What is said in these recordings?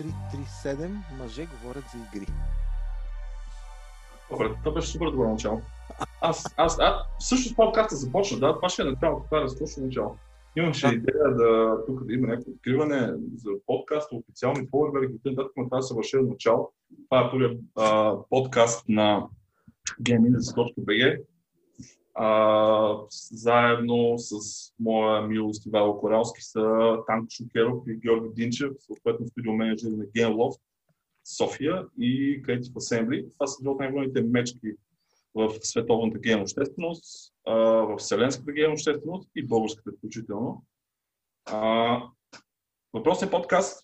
1337 мъже говорят за игри. Добре, това беше супер добро начало. Аз, аз, а, всъщност подкаста започна, да, това ще е начало, това е разкошно начало. Имаше Да. идея да тук да има някакво откриване за подкаст, официални фолуери и т.н. но това е съвършено начало. Това е първият подкаст на GameIndustry.bg а, заедно с моя милост Ивайло Коралски са Танко Шукеров и Георги Динчев, съответно студио менеджери на GameLoft София и Creative Assembly. Това са две от най-големите мечки в световната гейм общественост, в вселенската гейм общественост и българската включително. А, въпросният подкаст,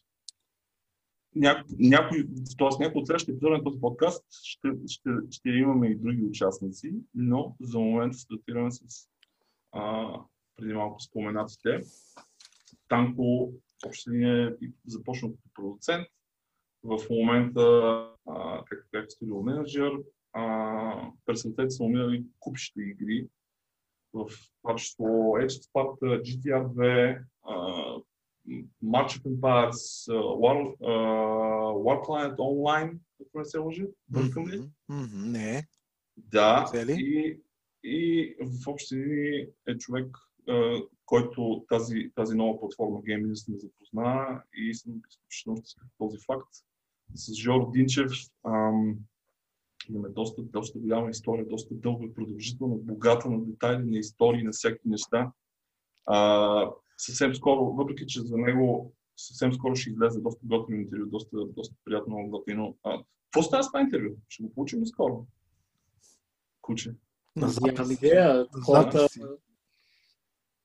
ня, някой, т.е. някой от следващите епизоди на този подкаст ще, ще, ще имаме и други участници, но за момента стартираме с а, преди малко споменатите. Танко линия е започна като продуцент. В момента, а, както бях студио менеджер, през са умирали купища игри, в това число Age of Sparta, GTR 2, а, March of Empires, War, Planet Online, ако не се лъжи, бъркам ли? Не. Да, и, и в общи линии е човек, който тази, тази нова платформа Gaming не запозна и съм изключително щастлив този факт. С Жор Динчев ам, имаме доста, доста голяма история, доста дълга и продължителна, богата на детайли, на истории, на всякакви неща. А, съвсем скоро, въпреки че за него съвсем скоро ще излезе доста готино интервю, доста, доста приятно, готино. А, какво става с това интервю? Ще го получим скоро? Куче. Нямам идея. Хората,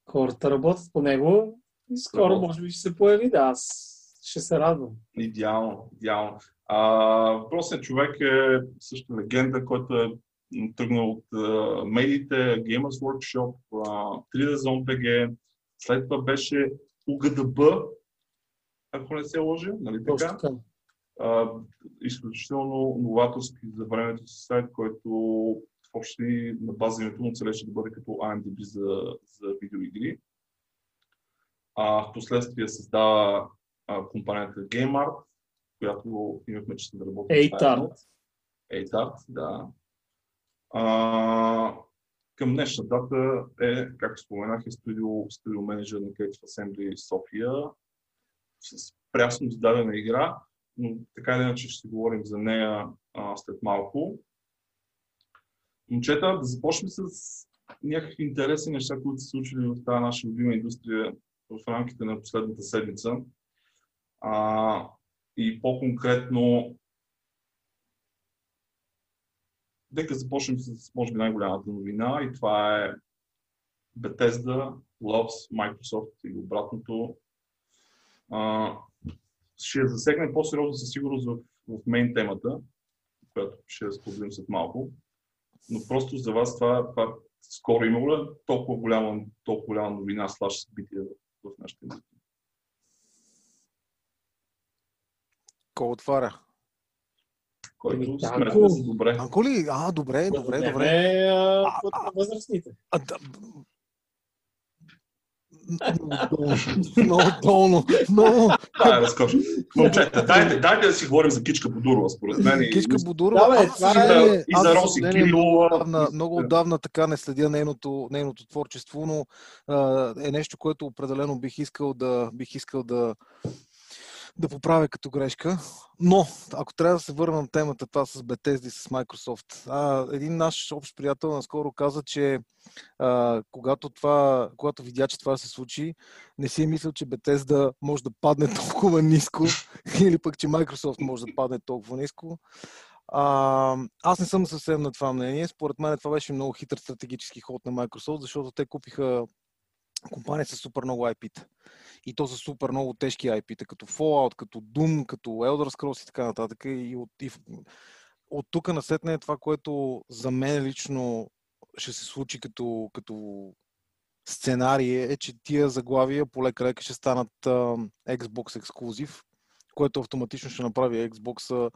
хората работят по него и скоро Работят. може би ще се появи. Да, аз ще се радвам. Идеално, идеално. А, въпросният човек е също легенда, който е тръгнал от а, медиите, Gamers Workshop, а, 3D Zone BG, след това беше UGDB, ако не се лъжи, нали така? А, изключително новаторски за времето си сайт, който в общи на база името му целеше да бъде като IMDb за, за видеоигри. А, в последствие създава а, компанията GameArt, която имахме честа да работим. Ей, заедно. Тарт. Ейтарт, да. А, към днешна дата е, както споменах, е студио, студио менеджер на Creative Assembly София с прясно издадена игра, но така или иначе ще си говорим за нея а, след малко. Момчета, да започнем с някакви интересни неща, които са случили в тази наша любима индустрия в рамките на последната седмица. А, и по-конкретно Нека започнем с, може би, най-голямата новина и това е Bethesda loves Microsoft или обратното. А, ще засегнем по-сериозно със сигурност в, в мейн темата, която ще споделим след малко. Но просто за вас това, това скоро има ли толкова голяма, толкова голяма новина, слаш събитие в, в нашата индустрия? Кой отваря? Който Еми, смятате Танко. за добре. Анко ли? А, добре, добре, добре. а, А, път на възрастните. А, да. Много долно. Много. Да, разкошно. Момчета, дайте, дайте да си говорим за Кичка Подурова, според мен. Кичка Будурова. Да, бе, това е- и за Роси Кирилова. много отдавна така не следя нейното, нейното творчество, но а, е нещо, което определено бих искал да, бих искал да, да поправя като грешка. Но, ако трябва да се върна на темата, това с Bethesda и с Microsoft. А, един наш общ приятел наскоро каза, че а, когато, това, когато видя, че това се случи, не си е мислил, че Bethesda може да падне толкова ниско или пък, че Microsoft може да падне толкова ниско. А, аз не съм съвсем на това мнение. Според мен това беше много хитър стратегически ход на Microsoft, защото те купиха компания с супер много IP-та. И то са супер много тежки IP-та, като Fallout, като Doom, като Elder Scrolls и така нататък. И от, и от тук насетне е това, което за мен лично ще се случи като, като сценарий е, че тия заглавия полека-лека ще станат а, Xbox ексклюзив, което автоматично ще направи Xbox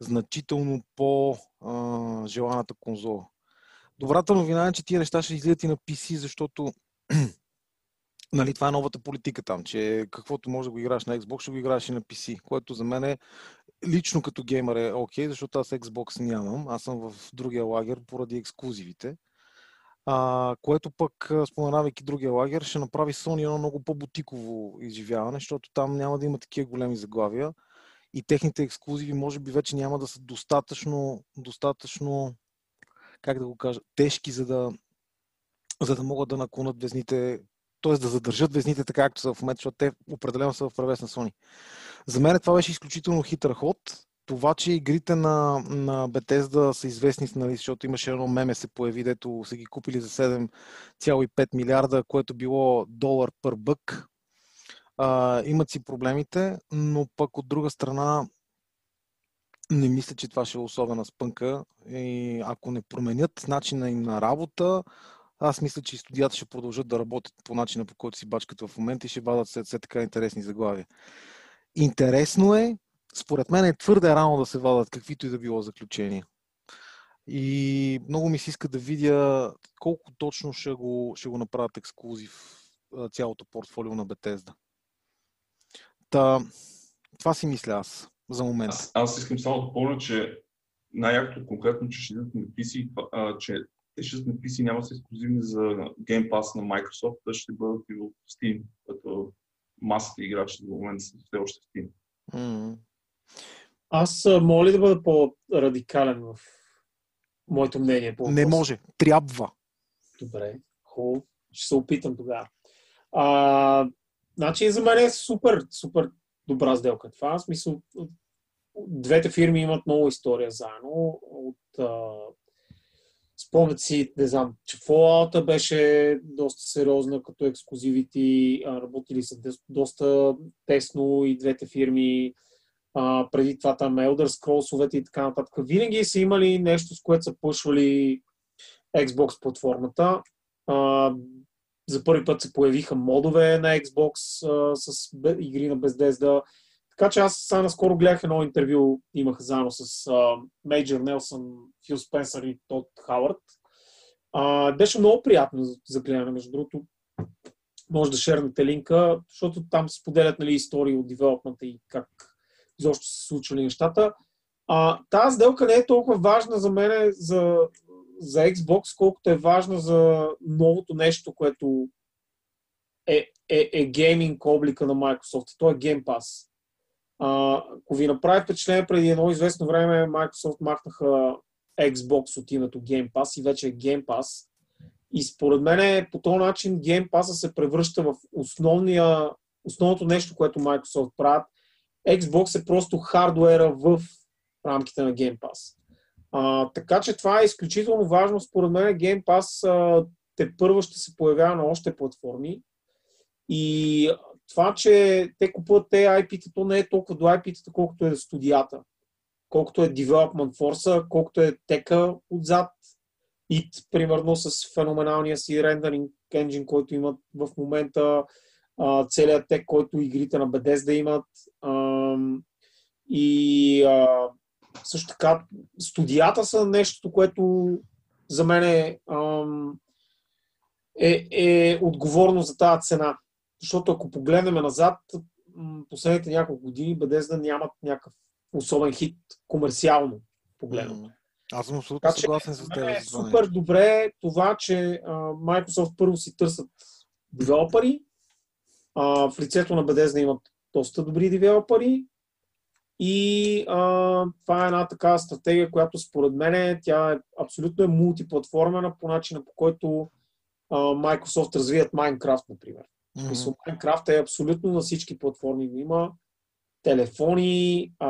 значително по-желаната конзола. Добрата новина е, че тия неща ще излизат и на PC, защото Нали, това е новата политика там, че каквото може да го играш на Xbox, ще го играш и на PC, което за мен е лично като геймър е окей, okay, защото аз Xbox нямам. Аз съм в другия лагер поради ексклюзивите. А, което пък, споменавайки другия лагер, ще направи Sony едно много по-бутиково изживяване, защото там няма да има такива големи заглавия и техните ексклюзиви може би вече няма да са достатъчно, достатъчно как да го кажа, тежки, за да, за да могат да наклонат везните, т.е. да задържат везните така, както са в момента, защото те определено са в правес на Sony. За мен това беше изключително хитър ход. Това, че игрите на, на Bethesda са известни, нали, защото имаше едно меме се появи, дето са ги купили за 7,5 милиарда, което било долар пър бък. А, имат си проблемите, но пък от друга страна не мисля, че това ще е особена спънка. И ако не променят начина им на работа, аз мисля, че и студията ще продължат да работят по начина, по който си бачкат в момента и ще вадат все, все така интересни заглавия. Интересно е, според мен е твърде рано да се вадат каквито и да било заключения. И много ми се иска да видя колко точно ще го, ще го направят ексклюзив цялото портфолио на Bethesda. Та, това си мисля аз за момент. Аз, аз искам само да помня, че най-якото конкретно, че ще идват на PC, а, че те ще на PC няма да са ексклюзивни за Game Pass на Microsoft, те ще бъдат и в Steam, като масата играчи до момента са все още в Steam. Mm-hmm. Аз моля да бъда по-радикален в моето мнение. По Не може. Трябва. Добре. Хубаво. Ще се опитам тогава. А, значи за мен е супер, супер добра сделка това. В смисъл, двете фирми имат много история заедно. От, а, спомнят си, не знам, че Fallout беше доста сериозна като ексклюзивити, работили са доста тесно и двете фирми. А, преди това там Elder Scrolls и така нататък. Винаги са имали нещо, с което са пушвали Xbox платформата. А, за първи път се появиха модове на Xbox а, с игри на Bethesda. Така че аз сега наскоро гледах едно интервю, имах заедно с Мейджор Нелсън, Фил Спенсър и Тод Хауърд. Беше много приятно за гледане, между другото. Може да шернете линка, защото там споделят нали, истории от девелопмента и как изобщо се случвали нещата. А, тази сделка не е толкова важна за мен за, за Xbox, колкото е важна за новото нещо, което е, е, е гейминг облика на Microsoft. То е Game Pass. Ако ви направи впечатление, преди едно известно време Microsoft махнаха Xbox от името Game Pass и вече е Game Pass. И според мен по този начин Game Pass се превръща в основния, основното нещо, което Microsoft правят. Xbox е просто хардуера в рамките на Game Pass. А, така че това е изключително важно. Според мен Game Pass а, те първо ще се появява на още платформи. И това, че те купуват те IP-та, то не е толкова до IP-тата, колкото е студията. Колкото е Development Force, колкото е тека отзад. И примерно с феноменалния си рендеринг енджин, който имат в момента, целият тек, който игрите на Bethesda имат. И също така, студията са нещо, което за мен е, е, е отговорно за тази цена. Защото ако погледнем назад, последните няколко години Bethesda нямат някакъв особен хит комерциално погледнато. Аз съм абсолютно съгласен с теб. Е супер добре това, че а, Microsoft първо си търсят девелопери. А, в лицето на Bethesda имат доста добри девелопери. И а, това е една такава стратегия, която според мен тя е абсолютно е мултиплатформена по начина по който а, Microsoft развият Minecraft, например. Mm-hmm. Minecraft е абсолютно на всички платформи. Има телефони, а,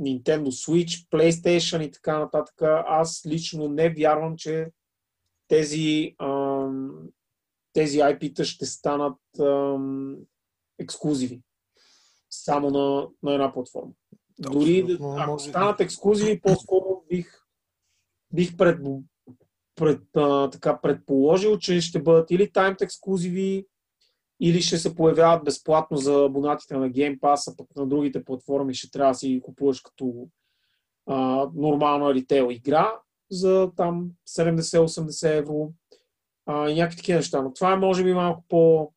Nintendo Switch, PlayStation и така нататък. Аз лично не вярвам, че тези, а, тези IP-та ще станат а, ексклюзиви. Само на, на една платформа. Дори ако станат ексклюзиви, по-скоро бих, бих пред, пред, а, така предположил, че ще бъдат или timed ексклюзиви, или ще се появяват безплатно за абонатите на Game Pass, а пък на другите платформи ще трябва да си купуваш като а, нормална ритейл игра за там 70-80 евро а, и някакви такива неща. Но това е може би малко по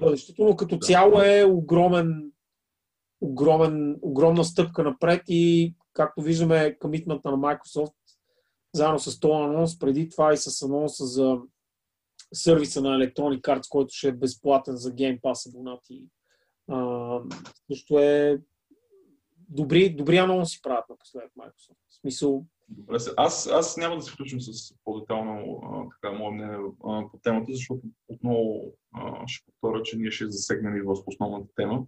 бъдещето, но като Да. цяло е огромен, огромен, огромна стъпка напред и както виждаме комитмента на Microsoft заедно с този анонс, преди това и с анонса за сервиса на Electronic Arts, който ще е безплатен за Game Pass абонати. Също е добри, добри анонси правят напоследък Microsoft. В смисъл, Добре. Аз, аз няма да се включвам с по-детално така, мое мнение по темата, защото отново а, ще повторя, че ние ще засегнем и в основната тема.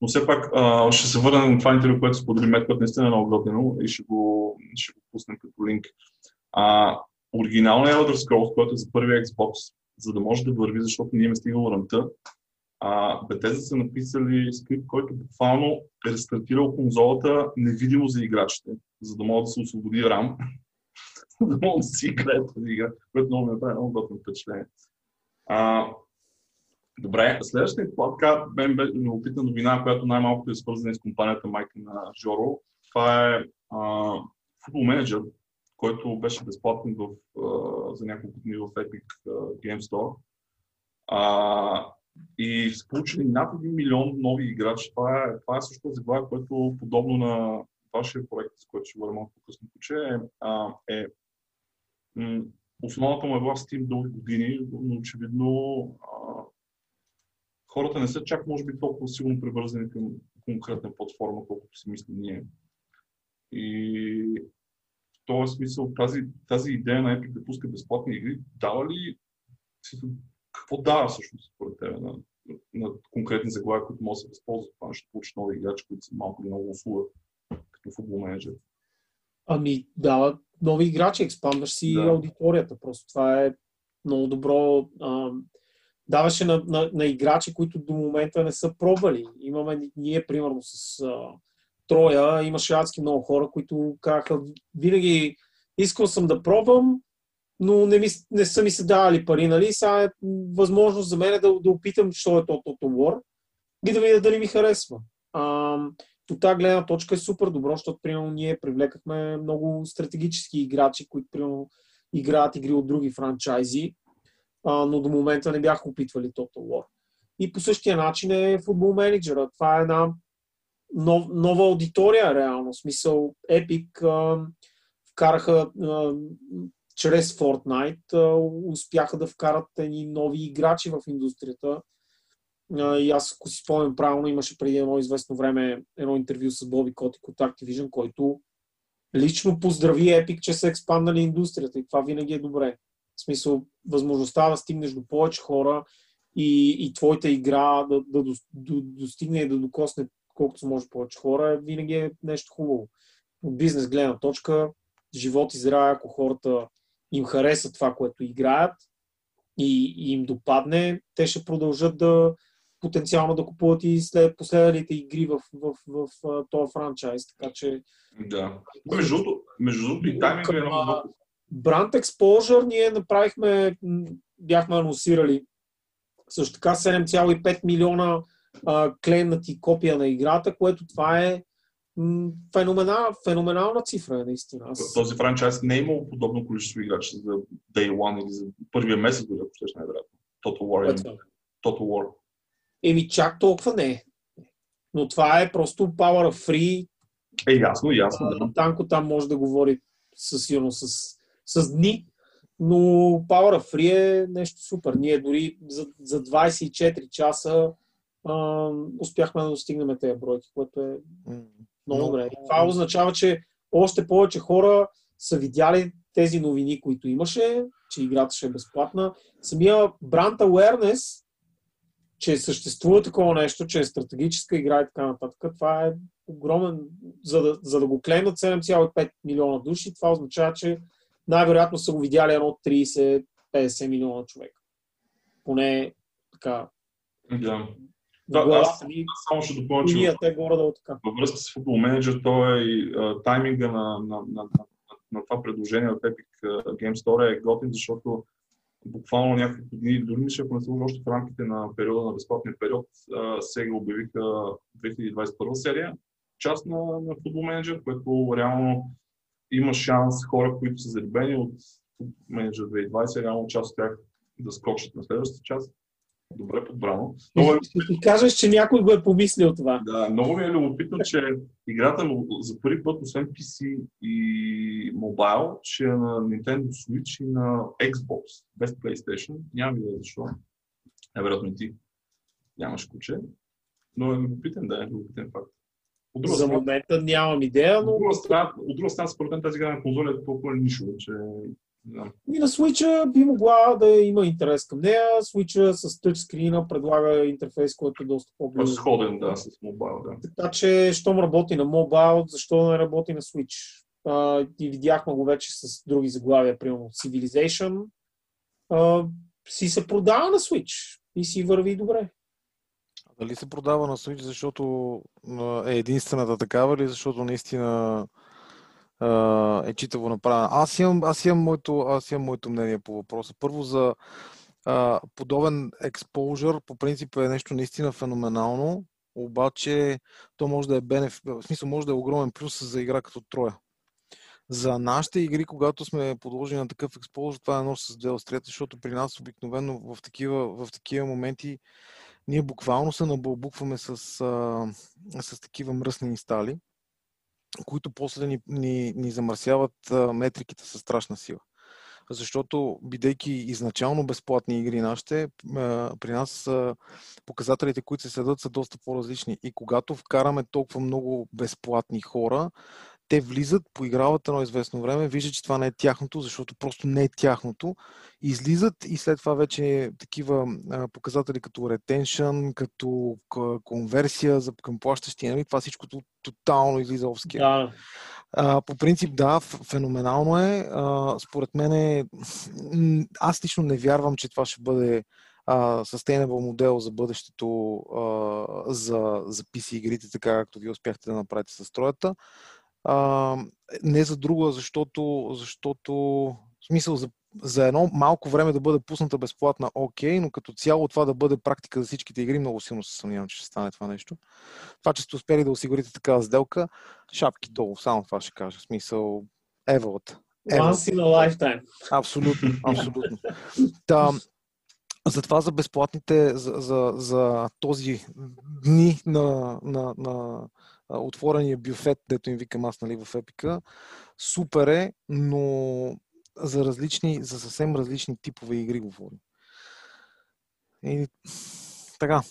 Но все пак а, ще се върна на това интервю, което сподели Мет, което наистина е много готино и ще го, ще го пуснем като линк. А, оригиналният Elder Scrolls, който е за първия Xbox, за да може да върви, защото ние ме стигнал ръмта, а, Bethesda са написали скрипт, който буквално е рестартирал конзолата невидимо за играчите, за да може да се освободи RAM, за да могат да си играят тази игра, което много ми направи много готино впечатление. А, добре, следващия така мен бе любопитна новина, която най-малкото е свързана с компанията майка на Жоро. Това е а, Football Manager, който беше безплатен в, за няколко дни в Epic Game Store. А, и са получили над 1 милион нови играчи. Това е, това е също заглавие, което подобно на вашия проект, с който ще говорим малко по-късно, че е, а, е м- основата му е била Steam дълги години, но очевидно а, хората не са чак, може би, толкова силно привързани към конкретна платформа, колкото си мислим ние. И този смисъл тази, тази идея на Epic да пуска безплатни игри, дава ли какво дава всъщност според теб на, на конкретни заглавия, които могат да се възползват това, ще получат нови играчи, които са малко или много услуга, като футбол менеджер. Ами, дава нови играчи, експандваш си Да. аудиторията. Просто това е много добро. А, даваше на, на, на играчи, които до момента не са пробвали. Имаме ние, примерно, с а, Троя, имаше адски много хора, които казаха, винаги искал съм да пробвам, но не, ми, не са ми се давали пари, нали? Сега е възможност за мен да, да опитам, що е то Total War и да видя дали ми харесва. А, от тази гледна точка е супер добро, защото примерно ние привлекахме много стратегически играчи, които примерно играят игри от други франчайзи, а, но до момента не бяха опитвали Total War. И по същия начин е футбол менеджера. Това е една нов, нова аудитория, реално. В смисъл, Epic а, вкараха а, чрез Fortnite, а, успяха да вкарат едни нови играчи в индустрията. А, и аз, ако си спомням правилно, имаше преди едно известно време едно интервю с Боби Котик от Activision, който лично поздрави Epic, че са експандали индустрията и това винаги е добре. В смисъл, възможността да стигнеш до повече хора и, и твоята игра да, да, до, достигне и да докосне колкото се може повече хора, винаги е нещо хубаво. От бизнес гледна точка, живот и здраве, ако хората им хареса това, което играят и, и им допадне, те ще продължат да потенциално да купуват и след последните игри в, в, в, в този франчайз. Така че Да. Между другото, и тайминга е много. Brand Exposure ние направихме, бяхме анонсирали също така 7,5 милиона а, клеймнати копия на играта, което това е м, феноменал, феноменална цифра, е, наистина. Аз, Този франчайз не е имал подобно количество играчи за Day One или за първия месец, дори ако щеш най-вероятно. Total War. е-. Total War. Еми, чак толкова не е. Но това е просто Power of Free. Е, ясно, ясно. Да. Танко там може да говори със сигурно с, с дни, но Power of Free е нещо супер. Ние дори за, за 24 часа а, успяхме да достигнем тези бройки, което е много Но- добре. И това означава, че още повече хора са видяли тези новини, които имаше, че играта ще е безплатна. Самия brand awareness, че съществува такова нещо, че е стратегическа игра и така нататък, това е огромен. За да, за да го клеймнат 7,5 милиона души, това означава, че най-вероятно са го видяли едно 30-50 милиона човека. Поне така. Да. Да, Да, аз- Само ще допълня, че във връзка с футбол менеджер, то е и а, тайминга на, на, на, на, на това предложение от Epic Game Store е готин, защото буквално няколко дни, дори мисля, ако не се още в рамките на периода на безплатния период, сега обявиха 2021 серия, част на, на футбол менеджер, което реално има шанс хора, които са заребени от менеджер 2020, реално част от тях да скочат на следващата част. Добре подбрано. Много е, Ще ти кажеш, че някой го е помислил това. да, много ми е любопитно, че играта му за първи път, освен PC и мобайл, че е на Nintendo Switch и на Xbox, без PlayStation. Нямам идея защо. Най-вероятно и ти нямаш куче. Но е любопитен, да, е любопитен факт. От друга За страна, момента нямам идея, но от друга страна, от друга страна според мен тази игра на конзоли е толкова нишова, че знам. и на Switch би могла да има интерес към нея. Switch с тъчскрина предлага интерфейс, който е доста по-близо. Сходен, да, с мобайл, да. Така че, щом работи на мобайл, защо да не работи на Switch? А, и видяхме го вече с други заглавия, примерно Civilization. А, си се продава на Switch и си върви добре. Дали се продава на Switch, защото а, е единствената такава или защото наистина а, е читаво направена? Аз имам, аз, имам моето, аз имам моето мнение по въпроса. Първо за а, подобен exposure, по принцип е нещо наистина феноменално, обаче то може да е бенеф... в смисъл може да е огромен плюс за игра като Троя. За нашите игри, когато сме подложени на такъв експозър, това е едно с две острията, защото при нас обикновено в такива, в такива моменти ние буквално се набълбукваме с, а, с такива мръсни инстали, които после ни, ни, ни замърсяват метриките със страшна сила. Защото, бидейки изначално безплатни игри нашите, при нас показателите, които се следят, са доста по-различни. И когато вкараме толкова много безплатни хора, те влизат, поиграват едно известно време, виждат, че това не е тяхното, защото просто не е тяхното. Излизат и след това вече такива а, показатели като retention, като конверсия за, към плащащи, нали? това всичко то- тотално излиза в ския. Да. А, по принцип, да, феноменално е. А, според мен е... Аз лично не вярвам, че това ще бъде а, sustainable модел за бъдещето за, за PC игрите, така както вие успяхте да направите с троята. А, не за друго, защото, защото в смисъл за, за едно малко време да бъде пусната безплатна, окей, но като цяло това да бъде практика за всичките игри, много силно се съмнявам, че ще стане това нещо. Това, че сте успели да осигурите такава сделка, шапки долу, само това ще кажа. В смисъл, еволата. Once in a lifetime. Абсолютно, абсолютно. Та, затова за безплатните, за, за, за този дни на, на, на отворения бюфет, дето им викам аз нали, в Епика, супер е, но за различни, за съвсем различни типове игри говорим. И, така,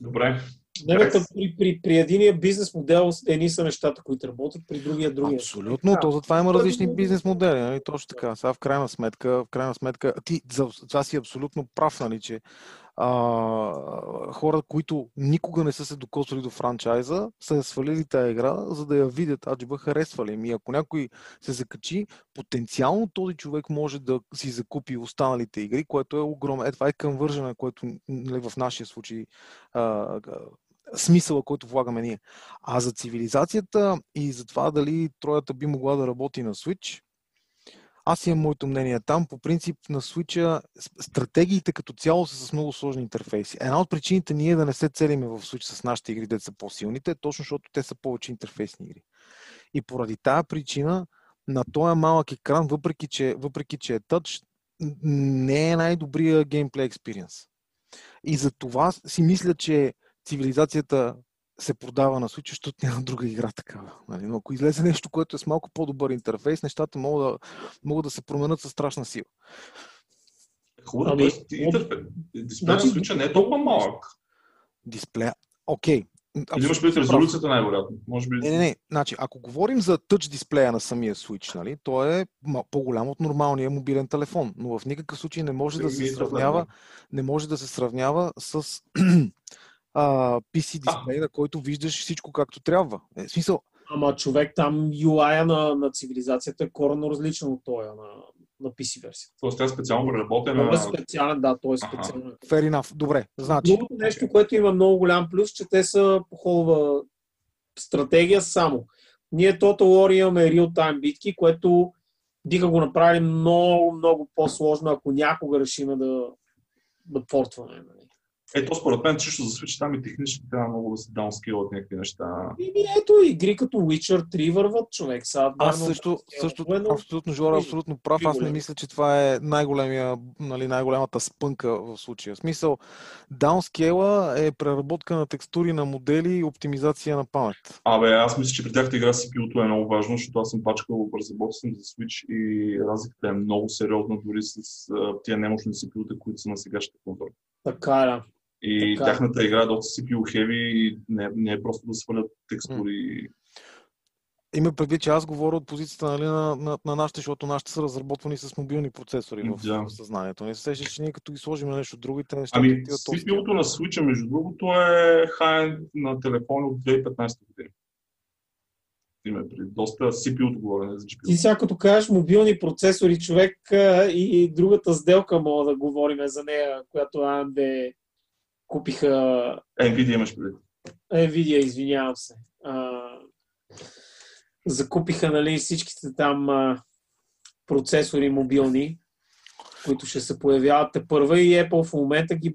Добре. Не, бе, при, при, при единия бизнес модел едни са нещата, които работят, при другия другия. Абсолютно, то затова има различни бизнес модели, нали? точно така. Сега в крайна сметка, в крайна сметка, ти за това си абсолютно прав, нали, че а, хора, които никога не са се докосвали до франчайза, са я свалили тази игра, за да я видят, аджиба харесвали. Ми ако някой се закачи, потенциално този човек може да си закупи останалите игри, което е огромно. Е, това е конвържена, което нали, в нашия случай а, смисъла, който влагаме ние. А за цивилизацията и за това дали троята би могла да работи на Switch, аз имам моето мнение там. По принцип на Switch стратегиите като цяло са с много сложни интерфейси. Една от причините ние да не се целиме в Switch с нашите игри, де са по-силните, е точно защото те са повече интерфейсни игри. И поради тази причина на този малък екран, въпреки че, въпреки, че е тъч, не е най-добрия геймплей експириенс. И за това си мисля, че цивилизацията се продава на Switch, защото няма друга игра такава. Нали? Но ако излезе нещо, което е с малко по-добър интерфейс, нещата могат да, могат да се променят със страшна сила. Хубаво, Ами, ами, интерфейс. Дисплея на значи- Switch не е толкова малък. Дисплея. Окей. Или имаш предвид резолюцията най-вероятно. Може би. Не, не, не. Значи, ако говорим за тъч дисплея на самия Switch, нали, той е по-голям от нормалния мобилен телефон, но в никакъв случай не може да Ми се е сравнява, не може да се сравнява с а, PC дисплей, на който виждаш всичко както трябва. Е, смисъл, Ама човек там UI на, на цивилизацията е коренно различен от този на, на PC версията. Тоест тя е специално преработена. е специален, да, той е Аха. специален. fair enough. Добре, значи. Другото нещо, което има много голям плюс, че те са по холова стратегия само. Ние Total War имаме real-time битки, което биха го направили много, много по-сложно, ако някога решиме да, да портваме. Нали. Ето, според мен, чисто за Switch там и технически трябва много да се даунскилат някакви неща. Ими ето, игри като Witcher 3 върват човек. Сега, Аз също, е също военно. абсолютно, Жора, абсолютно прав. Аз не големи. мисля, че това е най-големия, нали, най-голямата спънка в случая. В смисъл, даунскейла е преработка на текстури на модели и оптимизация на памет. Абе, аз мисля, че при тяхната игра CPU-то е много важно, защото аз съм пачкал, разработил съм за Switch и разликата е много сериозна, дори с тия немощни CPU-та, които са на сегашните конзоли. Така е, да. И Така. тяхната игра е доста CPU heavy и не, не е просто да свалят текстури. Има предвид, че аз говоря от позицията нали, на, на, на нашите, защото нашите са разработвани с мобилни процесори в, Да. в съзнанието. Не се сещаш, че ние като ги сложим на нещо другите неща. Ами, отиват толкова. CPU-то на Switch, между другото, е хай на телефони от 2015 година. Има при доста CPU-то говоря, не за Ти GPU. сега като кажеш мобилни процесори, човек и, и другата сделка мога да говорим за нея, която AMD купиха Nvidia имаш предвид. Nvidia, извинявам се. А, закупиха нали, всичките там а, процесори мобилни, които ще се появяват те първа и Apple в момента ги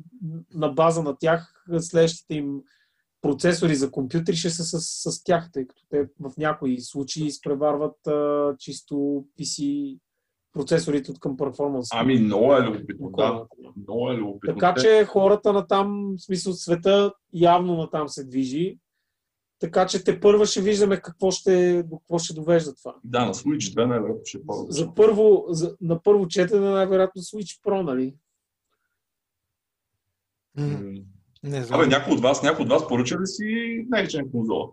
на база на тях следващите им процесори за компютри ще са с, с тях, тъй като те в някои случаи изпреварват а, чисто PC процесорите от към перформанс. Ами, много е любопитно, да. Много е любопитно. Така че хората на там, в смисъл света, явно на там се движи. Така че те първа ще виждаме какво ще, какво ще довежда това. Да, на Switch 2 най-вероятно ще е по За първо, за, на първо четене най-вероятно Switch Pro, нали? М. Не знам. Абе, някой от вас, някой от вас поръча ли си Gen конзола?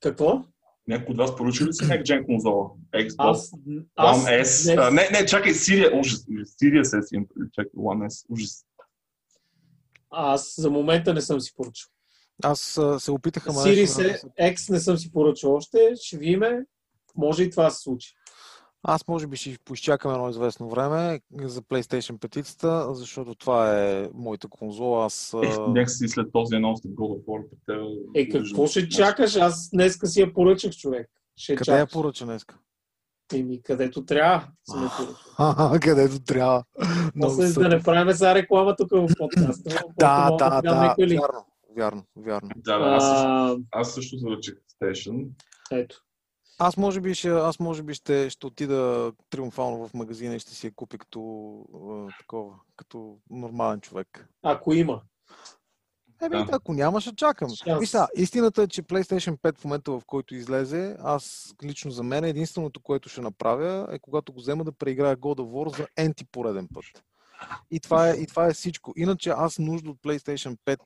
Какво? Някой от вас поръча ли си Next Gen конзола? Xbox, Аз, аз One S. днес- А, не, не, чакай, Sirius, ужас. Sirius S имам предвид, чакай, One S, ужас. аз за момента не съм си поръчал. Аз а, се опитах, ама нещо- X не съм си поръчал още. Ще видиме. Може и това да се случи. Аз може би ще поизчакам едно известно време за PlayStation 5, защото това е моята конзола. Аз... Ех, а, нека си след този анонс на God of War. Е, какво ще чакаш? Аз днеска си я поръчах, човек. Ще къде я чакаш. поръча днеска? Еми, където трябва. Където трябва. После да не правим сега реклама тук в подкаста. Да, да, да, вярно, вярно, вярно. Да, да, аз, също, А, аз също заръчах Station. ето. Аз може би ще, аз може би ще, ще отида триумфално в магазина и ще си я купя като а, такова, като нормален човек. Ако има. Еми, Да. ако няма, ще чакам. Шанс. Виж сега, истината е, че PlayStation 5 в момента, в който излезе, аз лично за мен единственото, което ще направя е когато го взема да преиграя God of War за енти пореден път. И това, е, и това е всичко. Иначе аз нужда от PlayStation 5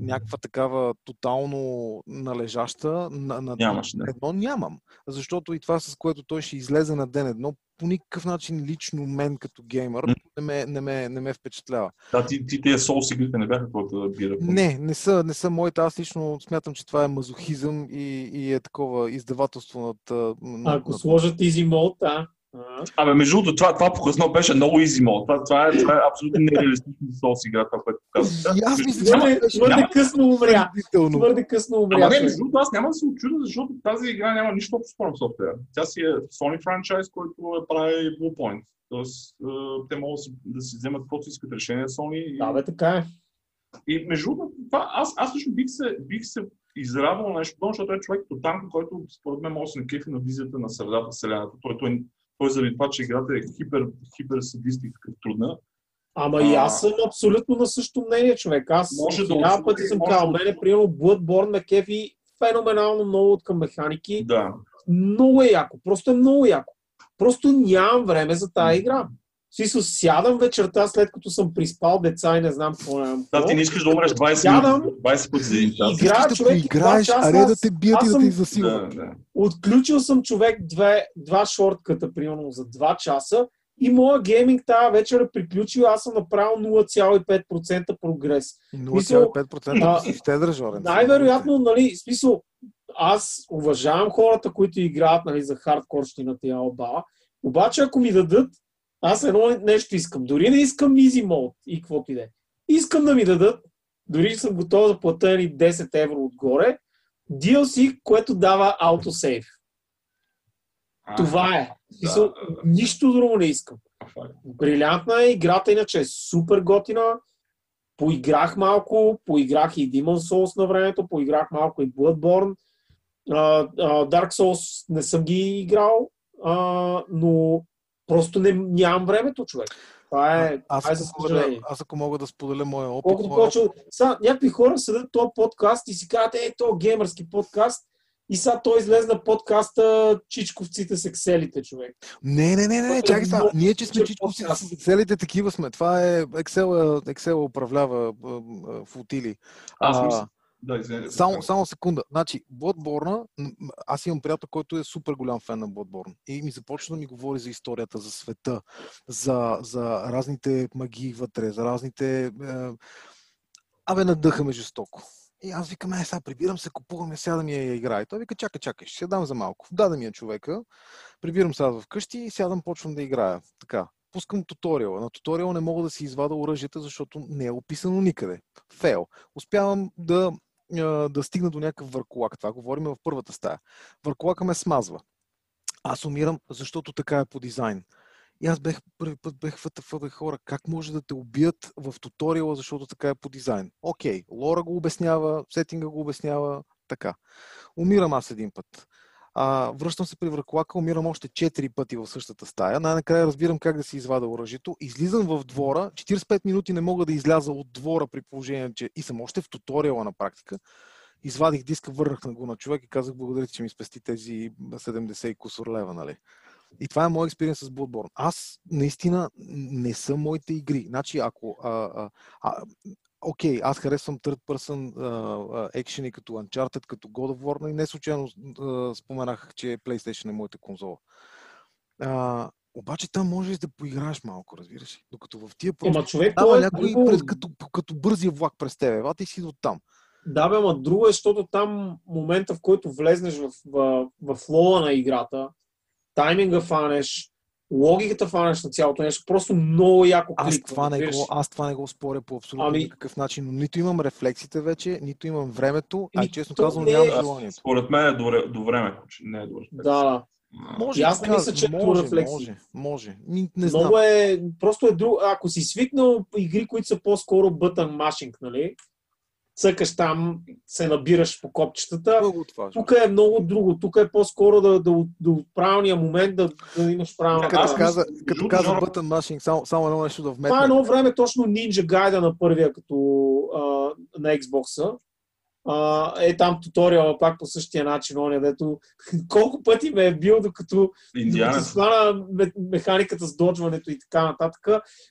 някаква такава тотално належаща на, на Нямаш, не. едно нямам. Защото и това, с което той ще излезе на ден едно, по никакъв начин лично мен като геймър не ме, не ме, не ме впечатлява. Да, ти, ти тези Souls игрите не бяха твоята бира. Не, не са, не са моите. Аз лично смятам, че това е мазохизъм и, и е такова издавателство над... а, над Ако над- сложат Easy Mode, а. Абе, между другото, това, това показно беше много easy mode. Това, това, е, това е абсолютно нереалистично за Souls игра, това, което показва. И аз мисля, че Твърде, късно умря. Твърде късно умря. Ама не, между другото, аз няма да се очудя, защото тази игра няма нищо общо с From Software. Тя си е Sony франчайз, който е прави Bluepoint. Тоест, е, те могат да си, вземат каквото искат решение Sony. И, Да, бе, така е. и между другото, това, аз, аз лично бих се, бих се израдвал нещо защото е човек тотанко, който според мен може да се накефи на визията на средата, вселената. Той, той, той заради това, че играта е хипер, хипер садистика трудна. Ама и А. аз съм абсолютно на същото мнение, човек. Аз Може да хиляда пъти съм казал, мене, отслужи. примерно, Bloodborne ме кефи феноменално много от към механики. Да. Много е яко. Просто е много яко. Просто нямам време за тази игра. Смисъл, сядам вечерта, след като съм приспал деца и не знам какво нямам. Да, ти не искаш да умреш 20 Сядам минути, 20 пъти за един час. и- Игра, Искаш да човек, и поиграеш, два часа а не да те бият и да те засилват. Да, да. Отключил съм човек две, два шортката, примерно за 2 часа и моя гейминг тази вечер е приключил, аз съм направил 0,5% прогрес. 0,5% А, си щедър, Жорен. Най-вероятно, нали, смисъл, аз уважавам хората, които играят нали, за хардкорщината и алба, обаче ако ми дадат, аз едно нещо искам. Дори не искам easy mode и каквото и да е. Искам да ми дадат, дори съм готов да платя ни 10 евро отгоре, DLC, което дава autosave. А, Това е. Да, да, да. Нищо друго не искам. факт. Брилянтна е играта, иначе е супер готина. поиграх малко, поиграх и Demon Souls на времето, поиграх малко и Bloodborne. А, а, Dark Souls не съм ги играл, а, но просто не, нямам времето, човек. Това е, аз, това е за ако да, аз ако мога да споделя моя опит, Колкото моя повече... Са, някакви хора седят този подкаст и си казват, е, то геймърски подкаст. И сега той излезна подкаста Чичковците с екселите, човек. Не, не, не, не, чакай сега. Ние, че сме чичковци с Excel-ите, такива сме. Това е Excel, Excel управлява а, флотили. Аз А, мисля. Да, извинете. Само, само секунда. Значи, Bloodborne, аз имам приятел, който е супер голям фен на Bloodborne. И ми започна да ми говори за историята, за света, за, за разните магии вътре, за разните... Е... Абе, надъха ме жестоко. И аз викам, е, сега прибирам се, купувам я, сега да ми я играе. Той вика, чакай, чакай, ще се дам за малко. Даде ми я човека, прибирам сега вкъщи и сядам, почвам да играя. Така, пускам туториала. На туториала не мога да си извада оръжията, защото не е описано никъде. Фейл. Успявам да, да стигна до някакъв върколак. Това говорим в първата стая. Върколака ме смазва. Аз умирам, защото така е по дизайн. И аз бех първи път бех вътъфа, бе хора, как може да те убият в туториала, защото така е по дизайн. Окей, лора го обяснява, сетинга го обяснява, така. Умирам аз един път. А, връщам се при връклака, умирам още 4 пъти в същата стая. Най-накрая разбирам как да си извада оръжието. Излизам в двора, 45 минути не мога да изляза от двора при положение, че и съм още в туториала на практика. Извадих диска, върнах на го на човек и казах благодаря че ми спести тези 70 и кусор лева, нали? И това е моят експириенс с Bloodborne. Аз наистина не са моите игри. Значи, ако... А, а, а, Окей, аз харесвам third person екшени като Uncharted, като God of War, и не случайно а, споменах, че PlayStation е моята конзола. А, обаче там можеш да поиграеш малко, разбираш. ли? Докато в тия просто Ама човек, дава е някой друго. през, като, като бързия влак през тебе. Вата и си до там. Да, бе, ма друго е, защото там момента, в който влезнеш в, в, в флоа на играта, тайминга фанеш, логиката фанеш на цялото нещо, просто много яко Аз кликва. това, не го, аз това не го споря по абсолютно Ами- никакъв начин. Но нито имам рефлексите вече, нито имам времето, а Еми, честно казвам не е- нямам желанието. Според мен е до, до време, че не е до време. Да, да. Може, И аз не мисля, че е може, рефлекси. може, може. Ми, не знам. Много е, просто е друго. Ако си свикнал игри, които са по-скоро бътън машинг, нали? Цъкаш там, се набираш по копчетата. Тук е много друго. Тук е по-скоро да, да, да от правилния момент да, да имаш правилната. Като аз каза, като каза Button Mashing, само, само едно нещо да Това е вметна. едно време точно Ninja Gaiden на първия като а, на Xbox. А, е там туториала пак по същия начин, оня, дето колко пъти ме е бил, докато ме- механиката с доджването и така нататък.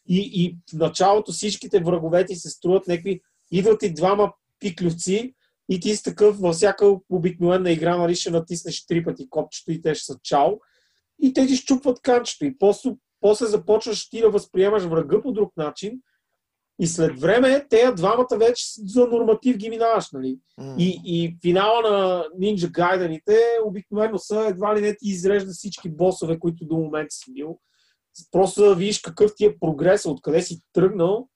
И, и в началото всичките врагове ти се струват някакви, идват и двама пиклювци и ти си такъв във всяка обикновена игра, нали, ще натиснеш три пъти копчето и те ще са чао. И те ти щупват канчето. И после, после започваш ти да възприемаш врага по друг начин. И след време, те двамата вече за норматив ги минаваш, нали? М. И, и финала на Ninja Gaiden-ите обикновено са едва ли не ти изрежда всички босове, които до момента си бил. Просто да видиш какъв ти е прогрес, откъде си тръгнал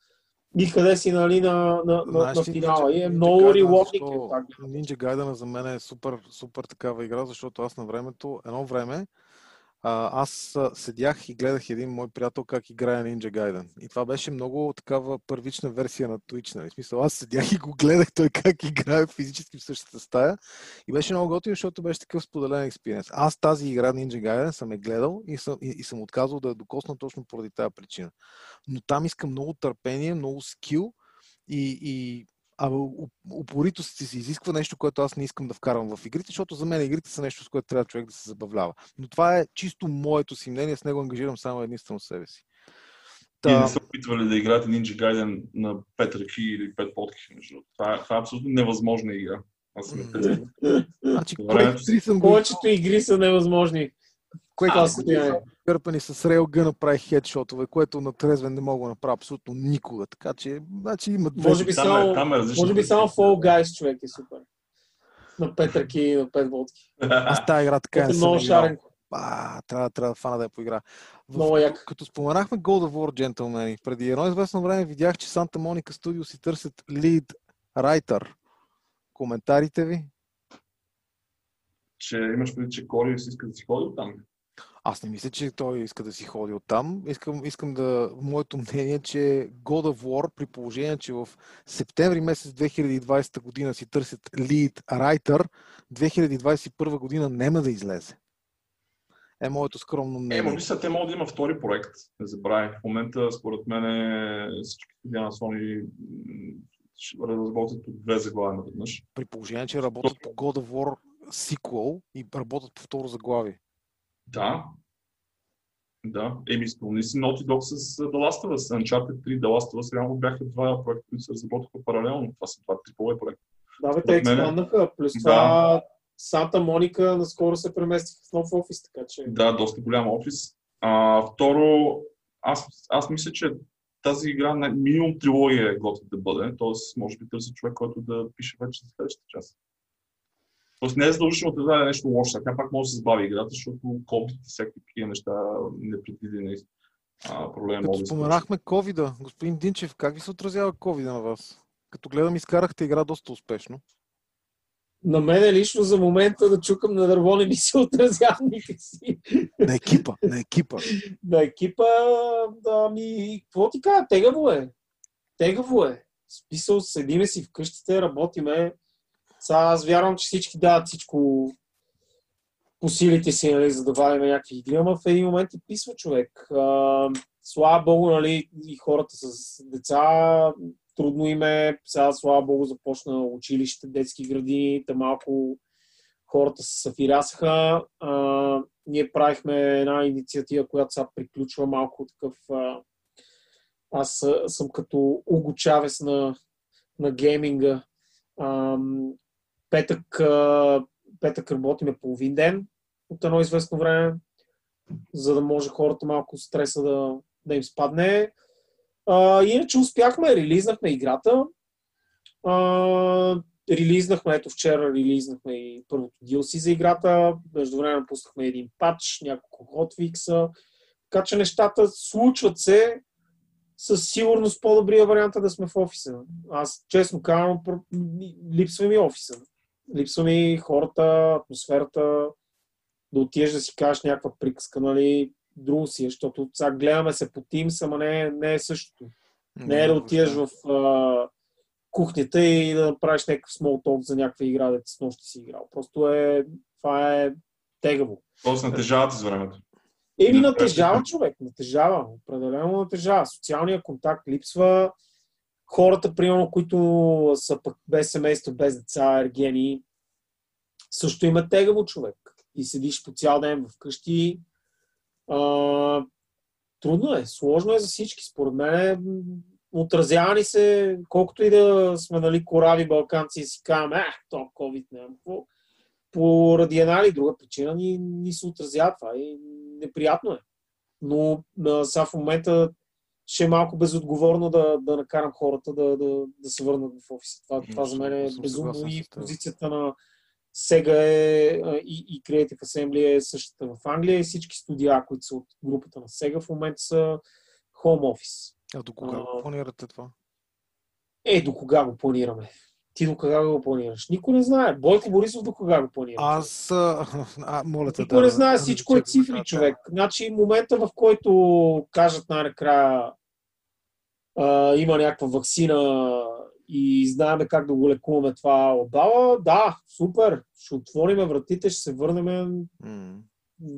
и къде си нали, на, на, на, Знаеш на финала. Ninja- е много пак. Ninja Gaiden за мен е супер, супер такава игра, защото аз на времето, едно време, аз седях и гледах един мой приятел как играе Ninja Gaiden. И това беше много такава първична версия на Twitch. Нали? Смисъл, аз седях и го гледах той как играе физически в същата стая. И беше много готино, защото беше такъв споделен експириенс. Аз тази игра Ninja Gaiden съм е гледал и съм, и, и съм отказал да я докосна точно поради тази причина. Но там искам много търпение, много скил и, и а у- упорито си се изисква нещо, което аз не искам да вкарвам в игрите, защото за мен игрите са нещо, с което трябва човек да се забавлява. Но това е чисто моето си мнение, с него ангажирам само единствено себе си. И не Та, са опитвали да играете Ninja Gaiden на 5 ръки или 5 подки. Между. Това, е, това е абсолютно невъзможна игра. Аз съм значи, Времето Quake 3 съм го Повечето игри са невъзможни. Това 3 състояние. кърпани с Railgun направих хедшотове, което на трезвен не мога да направя абсолютно никога. Така че, значи има две. Може би Там само, е, там е може би само Fall Guys човек е супер. На 5 ръки и на 5 водки. Аз тази игра така Е много шарен. А, трябва, трябва да фана да я поигра. В, Много як. Като споменахме God of War, Gentlemen, преди едно известно време видях, че Санта Моника Studio си търсят лид райтър. Коментарите ви? Че имаш преди, че Кори си иска да си ходи там. Аз не мисля, че той иска да си ходи от там. Искам, искам да... Моето мнение е, че God of War, при положение, че в септември месец 2020 година си търсят lead writer, 2021 година няма да излезе. Е моето скромно мнение. Е, но мисля, те могат да има втори проект. Не забравяй. В момента, според мен, всички студия на Sony работят по две заглавия наведнъж. При положение, че работят по God of War sequel и работят по второ заглавие. Да. Да. Еми, спомни си Naughty Dog с The Last of Us. Uncharted 3 The Last of Us реално бяха два проекта, които се разработваха паралелно. Това са два трипове проекта. Да, бе, те експандаха. Плюс това да. Санта Моника наскоро се преместиха в нов офис, така че... Да, доста голям офис. А, второ, аз, аз мисля, че тази игра на минимум трилогия е готова да бъде, т.е. може би търси човек, който да пише вече за следващата част. Тоест не е задължително да даде нещо лошо, така пак може да се забави играта, защото COVID и всякакви такива неща непредвидени проблеми. Като споменахме covid господин Динчев, как ви се отразява COVID на вас? Като гледам, изкарахте игра доста успешно. На мен лично за момента да чукам на дърво не ми се отразява си. На екипа, на екипа. на екипа, да ми, какво ти кажа, тегаво е. Тегаво е. Списал, седиме си вкъщите, работиме сега аз вярвам, че всички дават всичко по силите си, нали, за да вадим някакви игри, ама в един момент и писва човек. А, слава Богу, нали, и хората с деца, трудно им е. Сега, слава Богу, започна училище, детски градини, та малко хората се съфирясаха. А, ние правихме една инициатива, която сега приключва малко такъв... А, аз съм като Уго Чавес на, на гейминга петък, петък работиме половин ден от едно известно време, за да може хората малко стреса да, да им спадне. А, иначе успяхме, релизнахме играта. А, релизнахме, ето вчера релизнахме и първото DLC за играта. Между време пуснахме един патч, няколко хотфикса. Така че нещата случват се. Със сигурност по-добрия вариант е да сме в офиса. Аз честно казвам, липсва ми офиса. Липсва ми хората, атмосферата, да отидеш да си кажеш някаква приказка, нали, друго си, защото сега гледаме се по Teams, ама не, не е същото. Не е да отидеш в а, кухнята и да направиш някакъв small talk за някаква игра, да с нощи си играл. Просто е, това е тегаво. Тоест натежавате с времето. Еми натежава човек, натежава, определено натежава. Социалният контакт липсва, хората, примерно, които са пък без семейство, без деца, ергени, също има тегаво човек. И седиш по цял ден вкъщи. А, трудно е, сложно е за всички. Според мен отразява ни се, колкото и да сме нали, корави балканци и си казваме, е, то COVID няма какво. Поради една или друга причина ни, ни се отразява това и неприятно е. Но сега в момента ще е малко безотговорно да, да накарам хората да, да, да се върнат в офиса. Това, това за мен е безумно и позицията на Сега е и, и Creative Assembly е същата в Англия и всички студия, които са от групата на Сега в момента са home office. А до кога а, планирате това? Е, до кога го планираме? Ти до кога го планираш? Никой не знае. Бойко Борисов до кога го планира? Аз, а, моля те, Никой да, не знае, всичко е цифри, човек. Значи момента, в който кажат най-накрая а, има някаква вакцина и знаеме как да го лекуваме това отдава, да, супер, ще отвориме вратите, ще се върнем mm.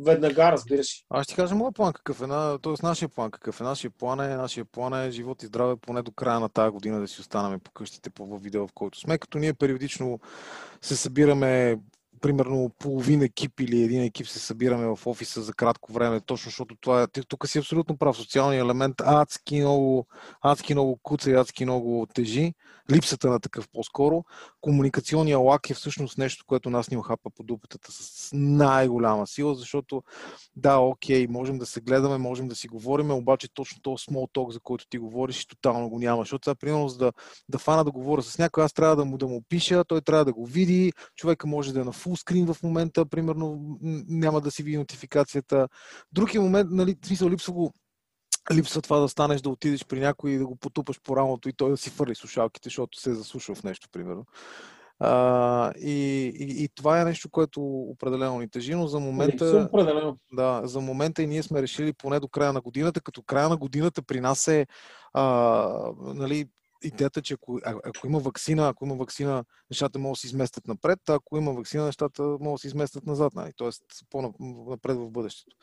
Веднага, разбираш. Аз ще ти кажа моят план какъв е, т.е. нашия план какъв е. Нашия план е, нашия план е живот и здраве поне до края на тази година да си останаме по къщите по видео, в който сме, като ние периодично се събираме примерно половин екип или един екип се събираме в офиса за кратко време, точно защото това е, тук си абсолютно прав, социалния елемент адски много, адски много куца и адски много тежи, липсата на такъв по-скоро. Комуникационния лак е всъщност нещо, което нас ни охапа по дупетата с най-голяма сила, защото да, окей, можем да се гледаме, можем да си говорим, обаче точно този small talk, за който ти говориш, тотално го няма, защото сега, примерно, за да, да фана да говоря с някой, аз трябва да му, да му пиша, той трябва да го види, човека може да е на фул скрин в момента, примерно няма да си види нотификацията. Други момент, нали, в смисъл, липсва го липсва това да станеш да отидеш при някой и да го потупаш по рамото и той да си фърли слушалките, защото се е заслушал в нещо, примерно. А, и, и, и това е нещо, което определено ни тежи, но за момента, да, за момента и ние сме решили поне до края на годината, като края на годината при нас е а, нали, идеята, че ако, ако има вакцина, ако има вакцина, нещата могат да се изместят напред, а ако има вакцина, нещата могат да се изместят назад, нали? т.е. по-напред в бъдещето.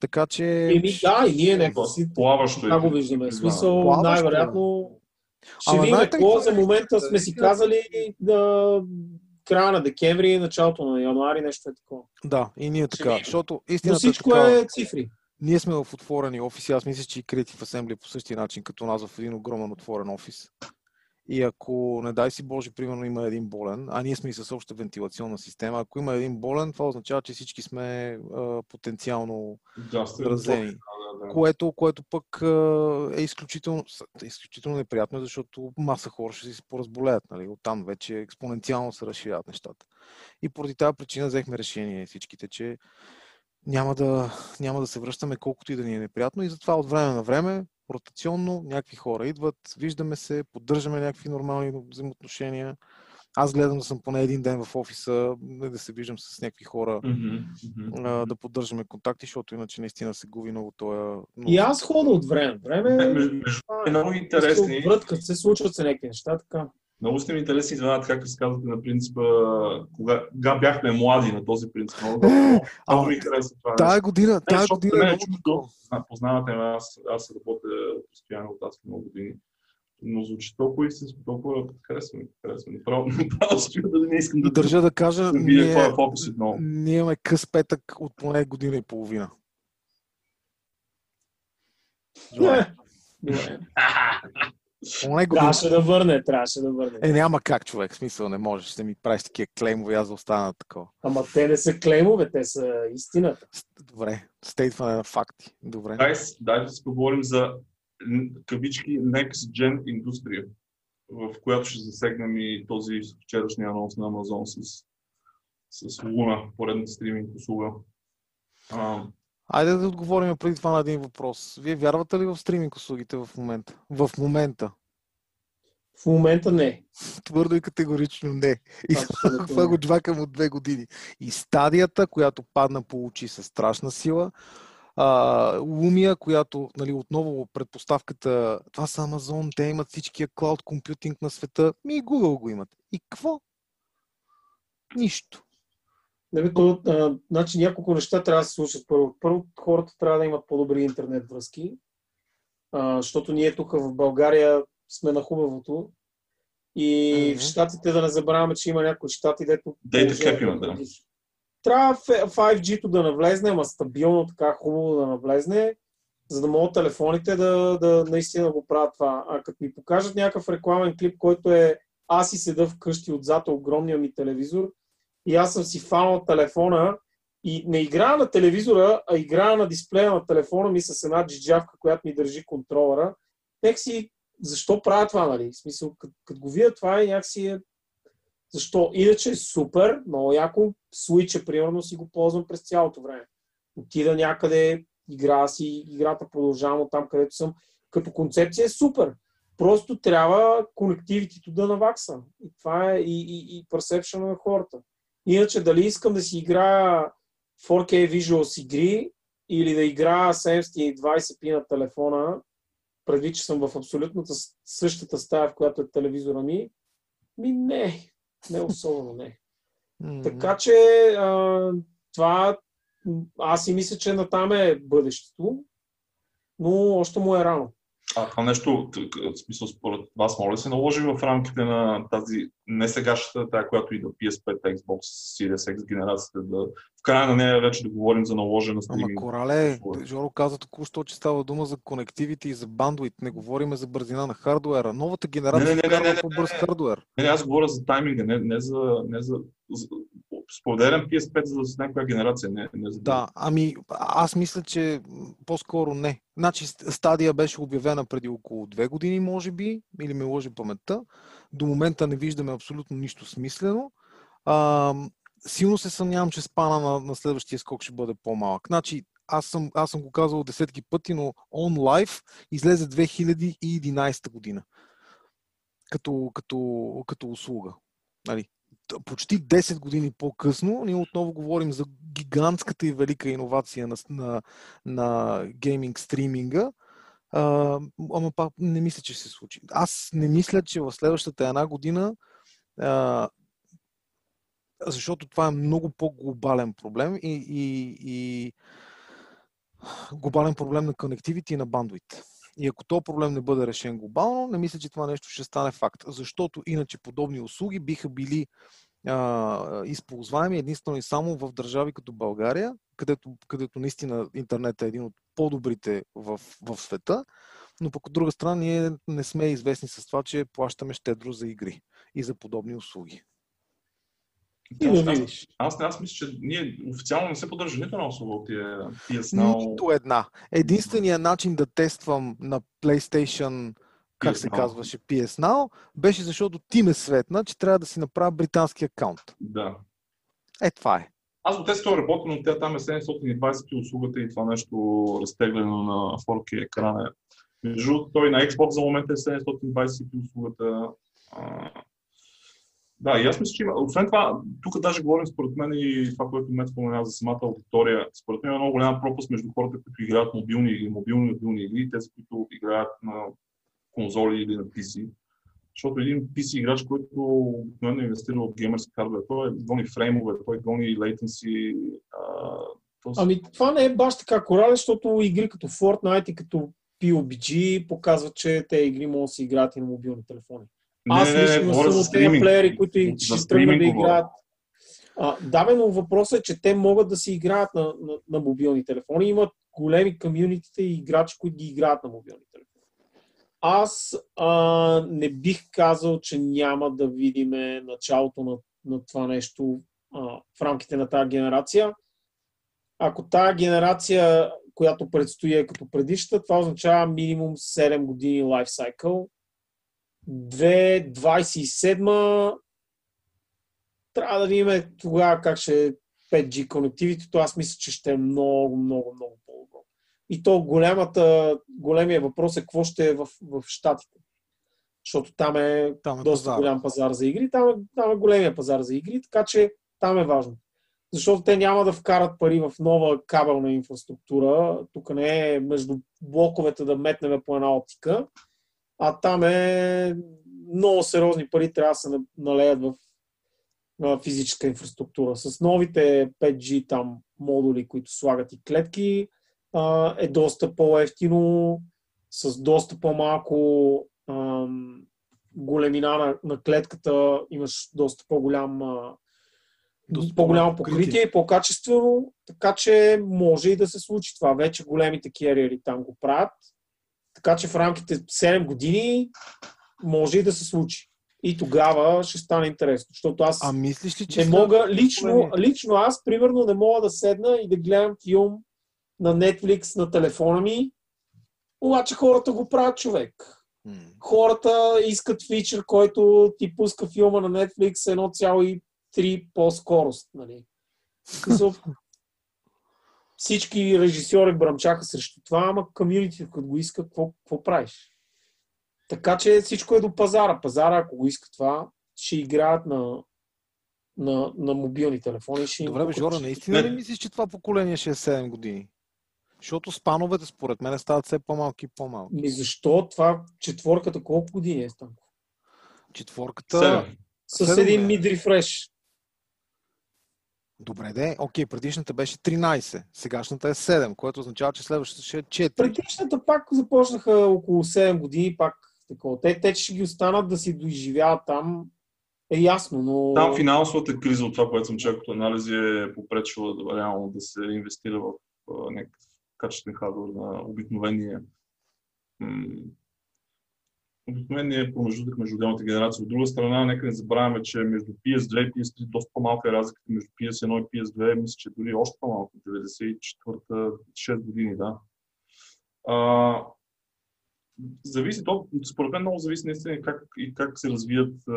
Така че... Еми, да, и ние не плаващо. Това го виждаме. В смисъл, най-вероятно ще видим какво за момента сме си казали да края на декември, началото на януари, нещо е такова. Да, и ние така. Защото истината Но всичко е, така, е цифри. Ние сме в отворени офиси. Аз мисля, че и Creative Assembly по същия начин, като нас в един огромен отворен офис. И ако, не дай си Боже, примерно има един болен, а ние сме и с обща вентилационна система, ако има един болен, това означава, че всички сме а, потенциално да, заразени. Да, да. Което, което пък а, е изключително, е изключително неприятно, защото маса хора ще си се поразболеят. Нали? Оттам вече експоненциално се разширяват нещата. И поради тази причина взехме решение всичките, че няма да, няма да се връщаме колкото и да ни е неприятно и затова от време на време ротационно някакви хора идват, виждаме се, поддържаме някакви нормални взаимоотношения. Аз гледам да съм поне един ден в офиса, да се виждам с някакви хора, mm-hmm, mm-hmm. да поддържаме контакти, защото иначе наистина се губи много това. Много... И аз хода от време. Време е много интересни. Връткат се, случват се някакви неща, така. Много сте ми интересни извиняват как се казвате на принципа, кога, кога бяхме млади на този принцип. Много, много ми харесва това. Тая година, тая година е много Познавате ме, аз, аз работя постоянно от аз много години. Но звучи толкова истинско, толкова харесва ми, харесва ми. Право, право стоя да не искам да... Държа да кажа, да ние, е фокусът много. ние имаме къс петък от поне година и половина. Добре. Поне година. Трябваше да върне, трябваше да върне. Е, няма как, човек. В смисъл, не можеш. Ще ми правиш такива клеймове, аз да остана такова. Ама те не са клеймове, те са истината. Добре, стейтване на факти. Добре. Дай, дай да си поговорим за кавички Next Gen индустрия, в която ще засегнем и този вчерашния анонс на Амазон с, с Луна, поредната стриминг услуга. А, Айде да отговорим преди това на един въпрос. Вие вярвате ли в стриминг услугите в момента? В момента. В момента не. Твърдо и категорично не. И това го джвакам от две години. И стадията, която падна по очи със страшна сила, а, Lumia, която нали, отново предпоставката, това са Amazon, те имат всичкия клауд компютинг на света, ми и Google го имат. И какво? Нищо. Нали, то, а, значи няколко неща трябва да се случат. Първо, първо хората трябва да имат по-добри интернет връзки, а, защото ние тук в България сме на хубавото. И mm-hmm. в щатите да не забравяме, че има някои щати, дето... Кеп има, да. Трябва 5G-то да навлезне, ама стабилно, така хубаво да навлезне, за да могат телефоните да, да наистина го правят това. А като ми покажат някакъв рекламен клип, който е аз си седа вкъщи отзад огромния ми телевизор, и аз съм си фанал телефона и не играя на телевизора, а играя на дисплея на телефона ми с една джиджавка, която ми държи контролера. Нек си, защо правя това, нали? В смисъл, като, го видя това е някакси е... Защо? Иначе е супер, много яко. Switch, примерно, си го ползвам през цялото време. Отида някъде, игра си, играта продължавам от там, където съм. Като концепция е супер. Просто трябва конективитито да навакса. И това е и, и, и на хората. Иначе дали искам да си играя 4K Visuals игри или да играя 720p на телефона, предвид, че съм в абсолютната същата стая, в която е телевизора ми, ми не, не особено не. Mm-hmm. Така че а, това аз си мисля, че натам е бъдещето, но още му е рано. А това нещо, в смисъл според вас, може да се наложи в рамките на тази, не сегашната, тая, която и да PS5, Xbox, Series X генерацията, да, в края на нея вече да говорим за наложена стриминг. Ама Корале, Жоро каза току-що, че става дума за конективити и за бандуит. Не говорим за бързина на хардуера. Новата генерация не, не, не, не, не, по-бърз не, хардуер. Не, не, аз говоря за тайминга, не, не за, не за, за споделям PS5 за някоя генерация, не, не за Да, ами аз мисля, че по-скоро не. Значи стадия беше обявена преди около две години, може би, или ме лъжи паметта. До момента не виждаме абсолютно нищо смислено. А, силно се съмнявам, че спана на, на следващия скок ще бъде по-малък. Значи, аз съм, аз съм го казал десетки пъти, но On Life излезе 2011 година като, като, като услуга. Нали? Почти 10 години по-късно ние отново говорим за гигантската и велика иновация на, на, на гейминг стриминга. А, ама пак не мисля, че се случи. Аз не мисля, че в следващата една година а, защото това е много по-глобален проблем и, и, и глобален проблем на конективити и на бандуит. И ако този проблем не бъде решен глобално, не мисля, че това нещо ще стане факт. Защото иначе подобни услуги биха били а, използваеми единствено и само в държави като България, където, където наистина интернет е един от по-добрите в, в света, но пък от друга страна ние не сме известни с това, че плащаме щедро за игри и за подобни услуги. Видиш. Аз, аз, аз мисля, че ние официално не се поддържа нито една услуга от тия Нито една. Единственият начин да тествам на PlayStation, как PS се Now. казваше, PS Now, беше защото ти ме светна, че трябва да си направя британски аккаунт. Да. Е, това е. Аз го тествам работа, но тя там е 720 услугата и това нещо разтеглено на 4K екрана. Между той на Xbox за момента е 720 услугата. Да, и аз мисля, че има. Освен това, тук даже говорим според мен и това, което ме споменава за самата аудитория. Според мен е много голяма пропаст между хората, които играят мобилни или мобилни мобилни игри и тези, които играят на конзоли или на PC. Защото един PC играч, който обикновено инвестира в геймерски хардвер, той гони фреймове, той гони лейтенси. Този... Ами това не е баш така корален, защото игри като Fortnite и като PUBG показват, че те игри могат да се играят и на мобилни телефони. Аз лично съм от тези плеери, които и ще тръгнат да играят. А, да, бе, но въпросът е, че те могат да си играят на, на, на мобилни телефони. Имат големи комюнитите и играчи, които ги играят на мобилни телефони. Аз а, не бих казал, че няма да видим началото на, на това нещо а, в рамките на тази генерация. Ако тази генерация, която предстои е като предишната, това означава минимум 7 години лайфсайкъл 2027 трябва да видим тогава как ще е 5G конективитето. Аз мисля, че ще е много, много, много по-добро. И то голямата, големия въпрос е какво ще е в, в Штатите. Защото там е, там е доста пазар. голям пазар за игри. Там е, там е големия пазар за игри, така че там е важно. Защото те няма да вкарат пари в нова кабелна инфраструктура. Тук не е между блоковете да метнем по една оптика а там е много сериозни пари трябва да се налеят в физическа инфраструктура. С новите 5G там модули, които слагат и клетки, е доста по-ефтино, с доста по-малко големина на, на клетката, имаш доста по-голям доста по-голямо покритие и по-качествено, така че може и да се случи това. Вече големите кериери там го правят. Така че в рамките 7 години може и да се случи. И тогава ще стане интересно. Защото аз а мислиш ли, че не мога, лично, лично аз, примерно, не мога да седна и да гледам филм на Netflix на телефона ми, обаче хората го правят човек. Хората искат фичър, който ти пуска филма на Netflix 1,3 по-скорост. Нали? Всички режисьори бръмчаха срещу това, ама комьюнити, като го иска, какво, какво правиш? Така че всичко е до пазара. Пазара, ако го иска това, ще играят на, на, на мобилни телефони. Ще Добре, бе, Жора, наистина ли мислиш, че това поколение ще е 7 години? Защото спановете, според мен, стават все по-малки и по-малки. Ми защо това четворката колко години е, Станко? Четворката... С един мид-рефреш. Добре, де. Окей, предишната беше 13, сегашната е 7, което означава, че следващата ще е 4. Предишната пак започнаха около 7 години, пак такова. Те, те ще ги останат да си доизживяват там, е ясно, но... Там финансовата криза от това, което съм чакал като анализи е попречила да, реално да се инвестира в някакъв качествен хардвер на обикновения обикновения промеждутък между отделните генерации. От друга страна, нека не забравяме, че между PS2 и PS3 доста по-малка е разликата между PS1 и PS2. Мисля, че дори още по-малко, 94-та, 6 години, да. А, зависи, то, според мен много зависи наистина как, и как се развият а,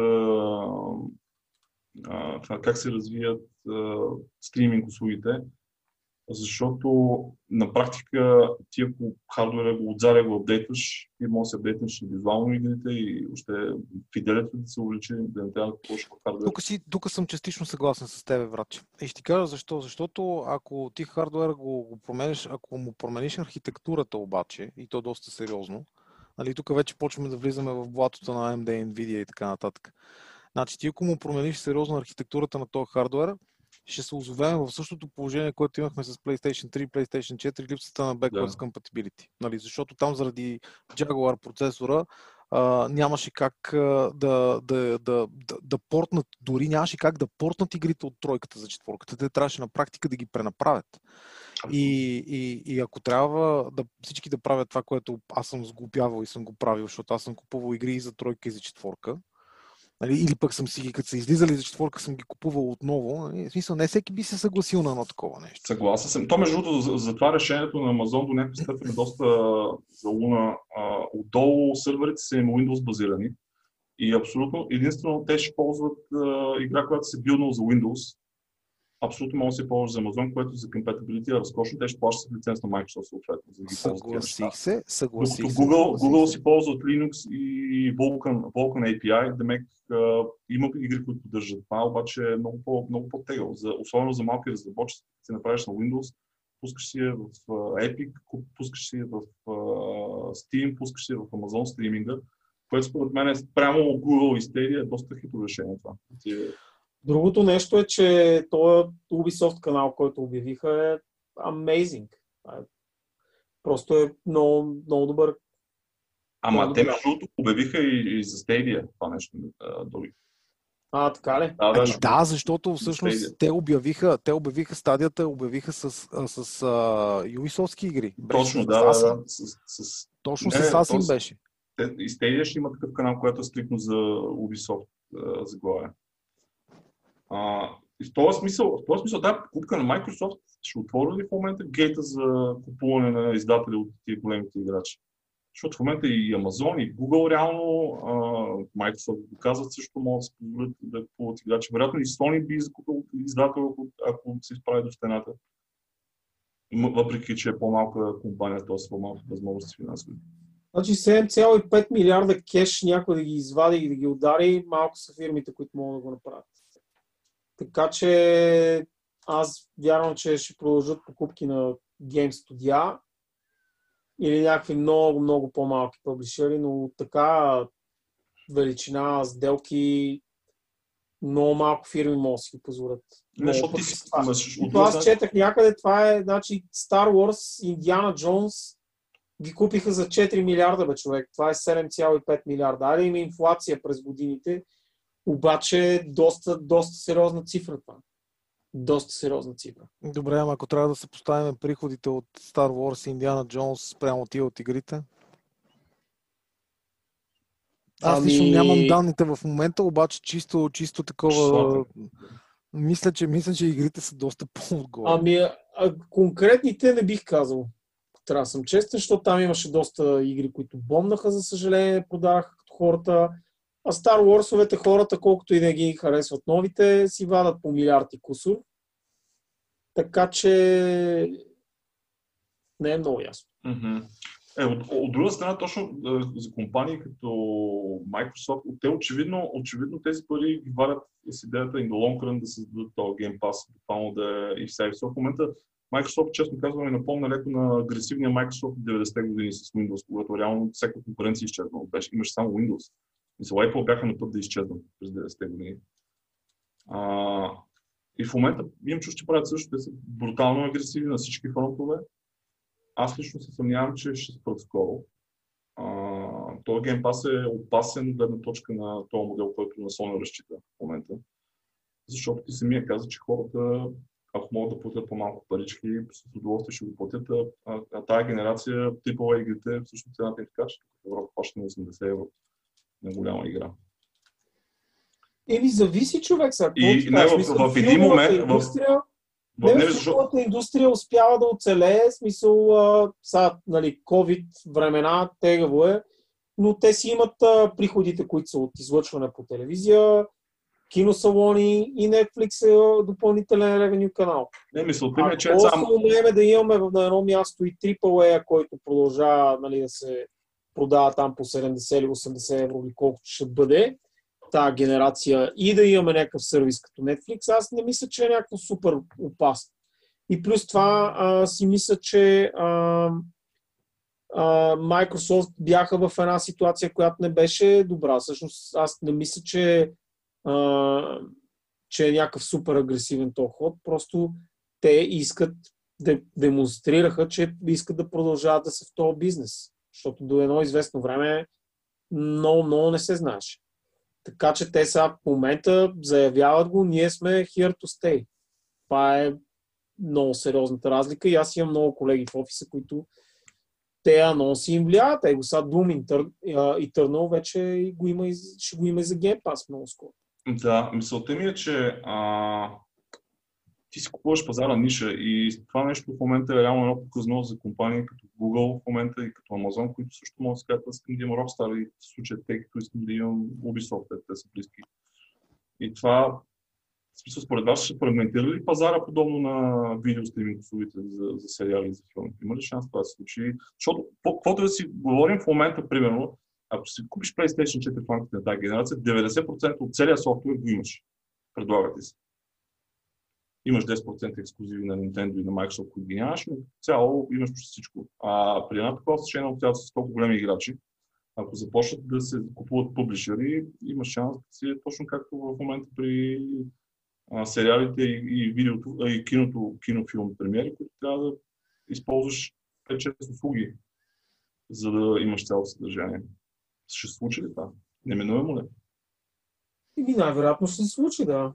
а, как се развият а, стриминг услугите. Защото на практика ти ако хардуера го отзаря го апдейтваш и може да се апдейтнеш и визуално игрите и още фиделето да се увеличи, да не трябва да купуваш хардуера. Тук, си, тук съм частично съгласен с тебе, вратче. И ще ти кажа защо. Защото ако ти хардуера го, го промениш, ако му промениш архитектурата обаче, и то доста сериозно, нали, тук вече почваме да влизаме в блатото на AMD, Nvidia и така нататък. Значи ти ако му промениш сериозно архитектурата на този хардуер, ще се озовем в същото положение, което имахме с PlayStation 3 PlayStation 4, липсата на backwards да. compatibility. Нали? Защото там заради Jaguar процесора а, нямаше как а, да, да, да, да, да портнат, дори нямаше как да портнат игрите от тройката за четворката. Те трябваше на практика да ги пренаправят. И, и, и ако трябва да всички да правят това, което аз съм сглупявал и съм го правил, защото аз съм купувал игри и за тройка и за четворка, Нали, или пък съм си ги, като са излизали за четворка, съм ги купувал отново. Нали, в смисъл, не всеки би се съгласил на едно такова нещо. Съгласен съм. То, между другото, за, за това решението на Amazon до някаква степен е доста залуна. А, отдолу сървърите са им Windows базирани. И абсолютно единствено те ще ползват а, игра, която се билнал за Windows, абсолютно може да се ползва за Amazon, което за compatibility е разкошно. Те ще плащат лиценз на Microsoft съответно. За да съгласих се, съгласих Докато Google, Google си ползва от Linux и Vulkan, Vulkan API, Демек uh, има игри, които поддържат това, обаче е много, по, много по-тегъл. За, особено за малки разработчици, се направиш на Windows, пускаш си я в uh, Epic, пускаш си я в uh, Steam, пускаш си я в Amazon стриминга, което според мен е прямо Google и Stadia е доста хитро решение това. Другото нещо е, че този Ubisoft канал, който обявиха е amazing. Е, просто е много, много добър. Ама много те между другото обявиха и, и за Stadia това нещо. Дори. А, така ли? Да, да, ами, да защото всъщност те обявиха, те обявиха стадията, обявиха с, с, с uh, Ubisoft игри. Точно, да, да, да. С, с... Точно не, с Assassin беше. Те, и Stadia ще има такъв канал, който е стрикно за Ubisoft uh, заглавия. А, и в този смисъл, в този смисъл тази покупка на Microsoft ще отвори ли в момента гейта за купуване на издатели от тези големите играчи? Защото в момента и Amazon, и Google реално, а, Microsoft го казват също, могат да се позволят да купуват играчи. Вероятно и Sony би закупил издател, ако, ако се изправи до стената. Въпреки, че е по-малка компания, т.е. по-малки възможности финансови. Значи 7,5 милиарда кеш някой да ги извади и да ги удари, малко са фирмите, които могат да го направят. Така че аз вярвам, че ще продължат покупки на Game Studio или някакви много, много по-малки публишери, но така величина, сделки, много малко фирми могат да си ги позволят. Не, защото ти си аз четах някъде, това е, значи, Star Wars, Indiana Jones ги купиха за 4 милиарда, бе, човек. Това е 7,5 милиарда. Айде има инфлация през годините обаче доста, доста сериозна цифра това. Доста сериозна цифра. Добре, ама ако трябва да се поставим приходите от Star Wars и Indiana Jones спрямо тия от игрите? Аз ами... лично нямам данните в момента, обаче чисто, чисто такова... Мисля че, мисля, че игрите са доста по-отгоре. Ами, а, конкретните не бих казал. Трябва да съм честен, защото там имаше доста игри, които бомнаха, за съжаление, продаваха като хората. А Star Wars-овете хората, колкото и да ги харесват новите, си вадат по милиарди кусор. Така че не е много ясно. Е, от, от друга страна, точно е, за компании като Microsoft, те очевидно, очевидно тези пари ги варят с идеята им до long run да създадат този Game Pass, буквално да е и все. В момента Microsoft, честно казвам, ми напомня леко на агресивния Microsoft в 90-те години с Windows, когато реално всяка конкуренция изчезна. Беше, имаше само Windows. За Apple бяха на път да изчезнат през 90-те години. А, и в момента имам чувство, че правят също. Те са брутално агресивни на всички фронтове. Аз лично се съмнявам, че ще спрат скоро. този Game Pass е опасен гледна точка на този модел, който на Sony разчита в момента. Защото ти самия каза, че хората, ако могат да платят по-малко парички, с удоволствие ще го платят. А, а, тази генерация, типова игрите, всъщност цената е така, че в Европа плаща на 80 евро на голяма игра. Еми, зависи човек сега. И не, в, в, в един момент... Индустрия, в... Не, не, защото... индустрия успява да оцелее, смисъл, а, са, нали, COVID времена, тегаво е, но те си имат а, приходите, които са от излъчване по телевизия, киносалони и Netflix е допълнителен ревеню канал. Не, мисълта ми е, че е само... умеем да имаме на едно място и AAA, който продължава нали, да се продава там по 70 или 80 евро или колкото ще бъде, тази генерация и да имаме някакъв сервис като Netflix, аз не мисля, че е някакво супер опасно. И плюс това а, си мисля, че а, а, Microsoft бяха в една ситуация, която не беше добра. Всъщност аз не мисля, че, а, че е някакъв супер агресивен този ход. Просто те искат, да демонстрираха, че искат да продължават да са в този бизнес. Защото до едно известно време много, много не се знаеше. Така че те са в момента заявяват го, ние сме here to stay. Това е много сериозната разлика и аз имам много колеги в офиса, които те анонси им влияят. Его сега Doom Eternal вече го има ще го има и за Game Pass много скоро. Да, мисълта ми е, че а, ти си купуваш пазара ниша и това нещо в момента е реално едно показно за компании като Google в момента и като Amazon, които също могат да кажат, искам да имам Rockstar и в случая те, като искам да имам Ubisoft, те са близки. И това, в смисъл, според вас ще фрагментира ли пазара подобно на видеостриминг услугите за, за сериали и за филми? Има ли шанс това да се случи? Защото, каквото да си говорим в момента, примерно, ако си купиш PlayStation 4 в рамките на тази генерация, 90% от целия софтуер го имаш. Предлагате се имаш 10% ексклюзиви на Nintendo и на Microsoft, които ги нямаш, но цяло имаш почти всичко. А при една такова съчение от с толкова големи играчи, ако започнат да се купуват публишери, има шанс да си е точно както в момента при а, сериалите и, и, видеото, а, и киното, кинофилм премиери, които трябва да използваш 5-6 услуги, за да имаш цялото съдържание. Ще се случи ли това? Неминуемо ли? И най-вероятно ще се случи, да.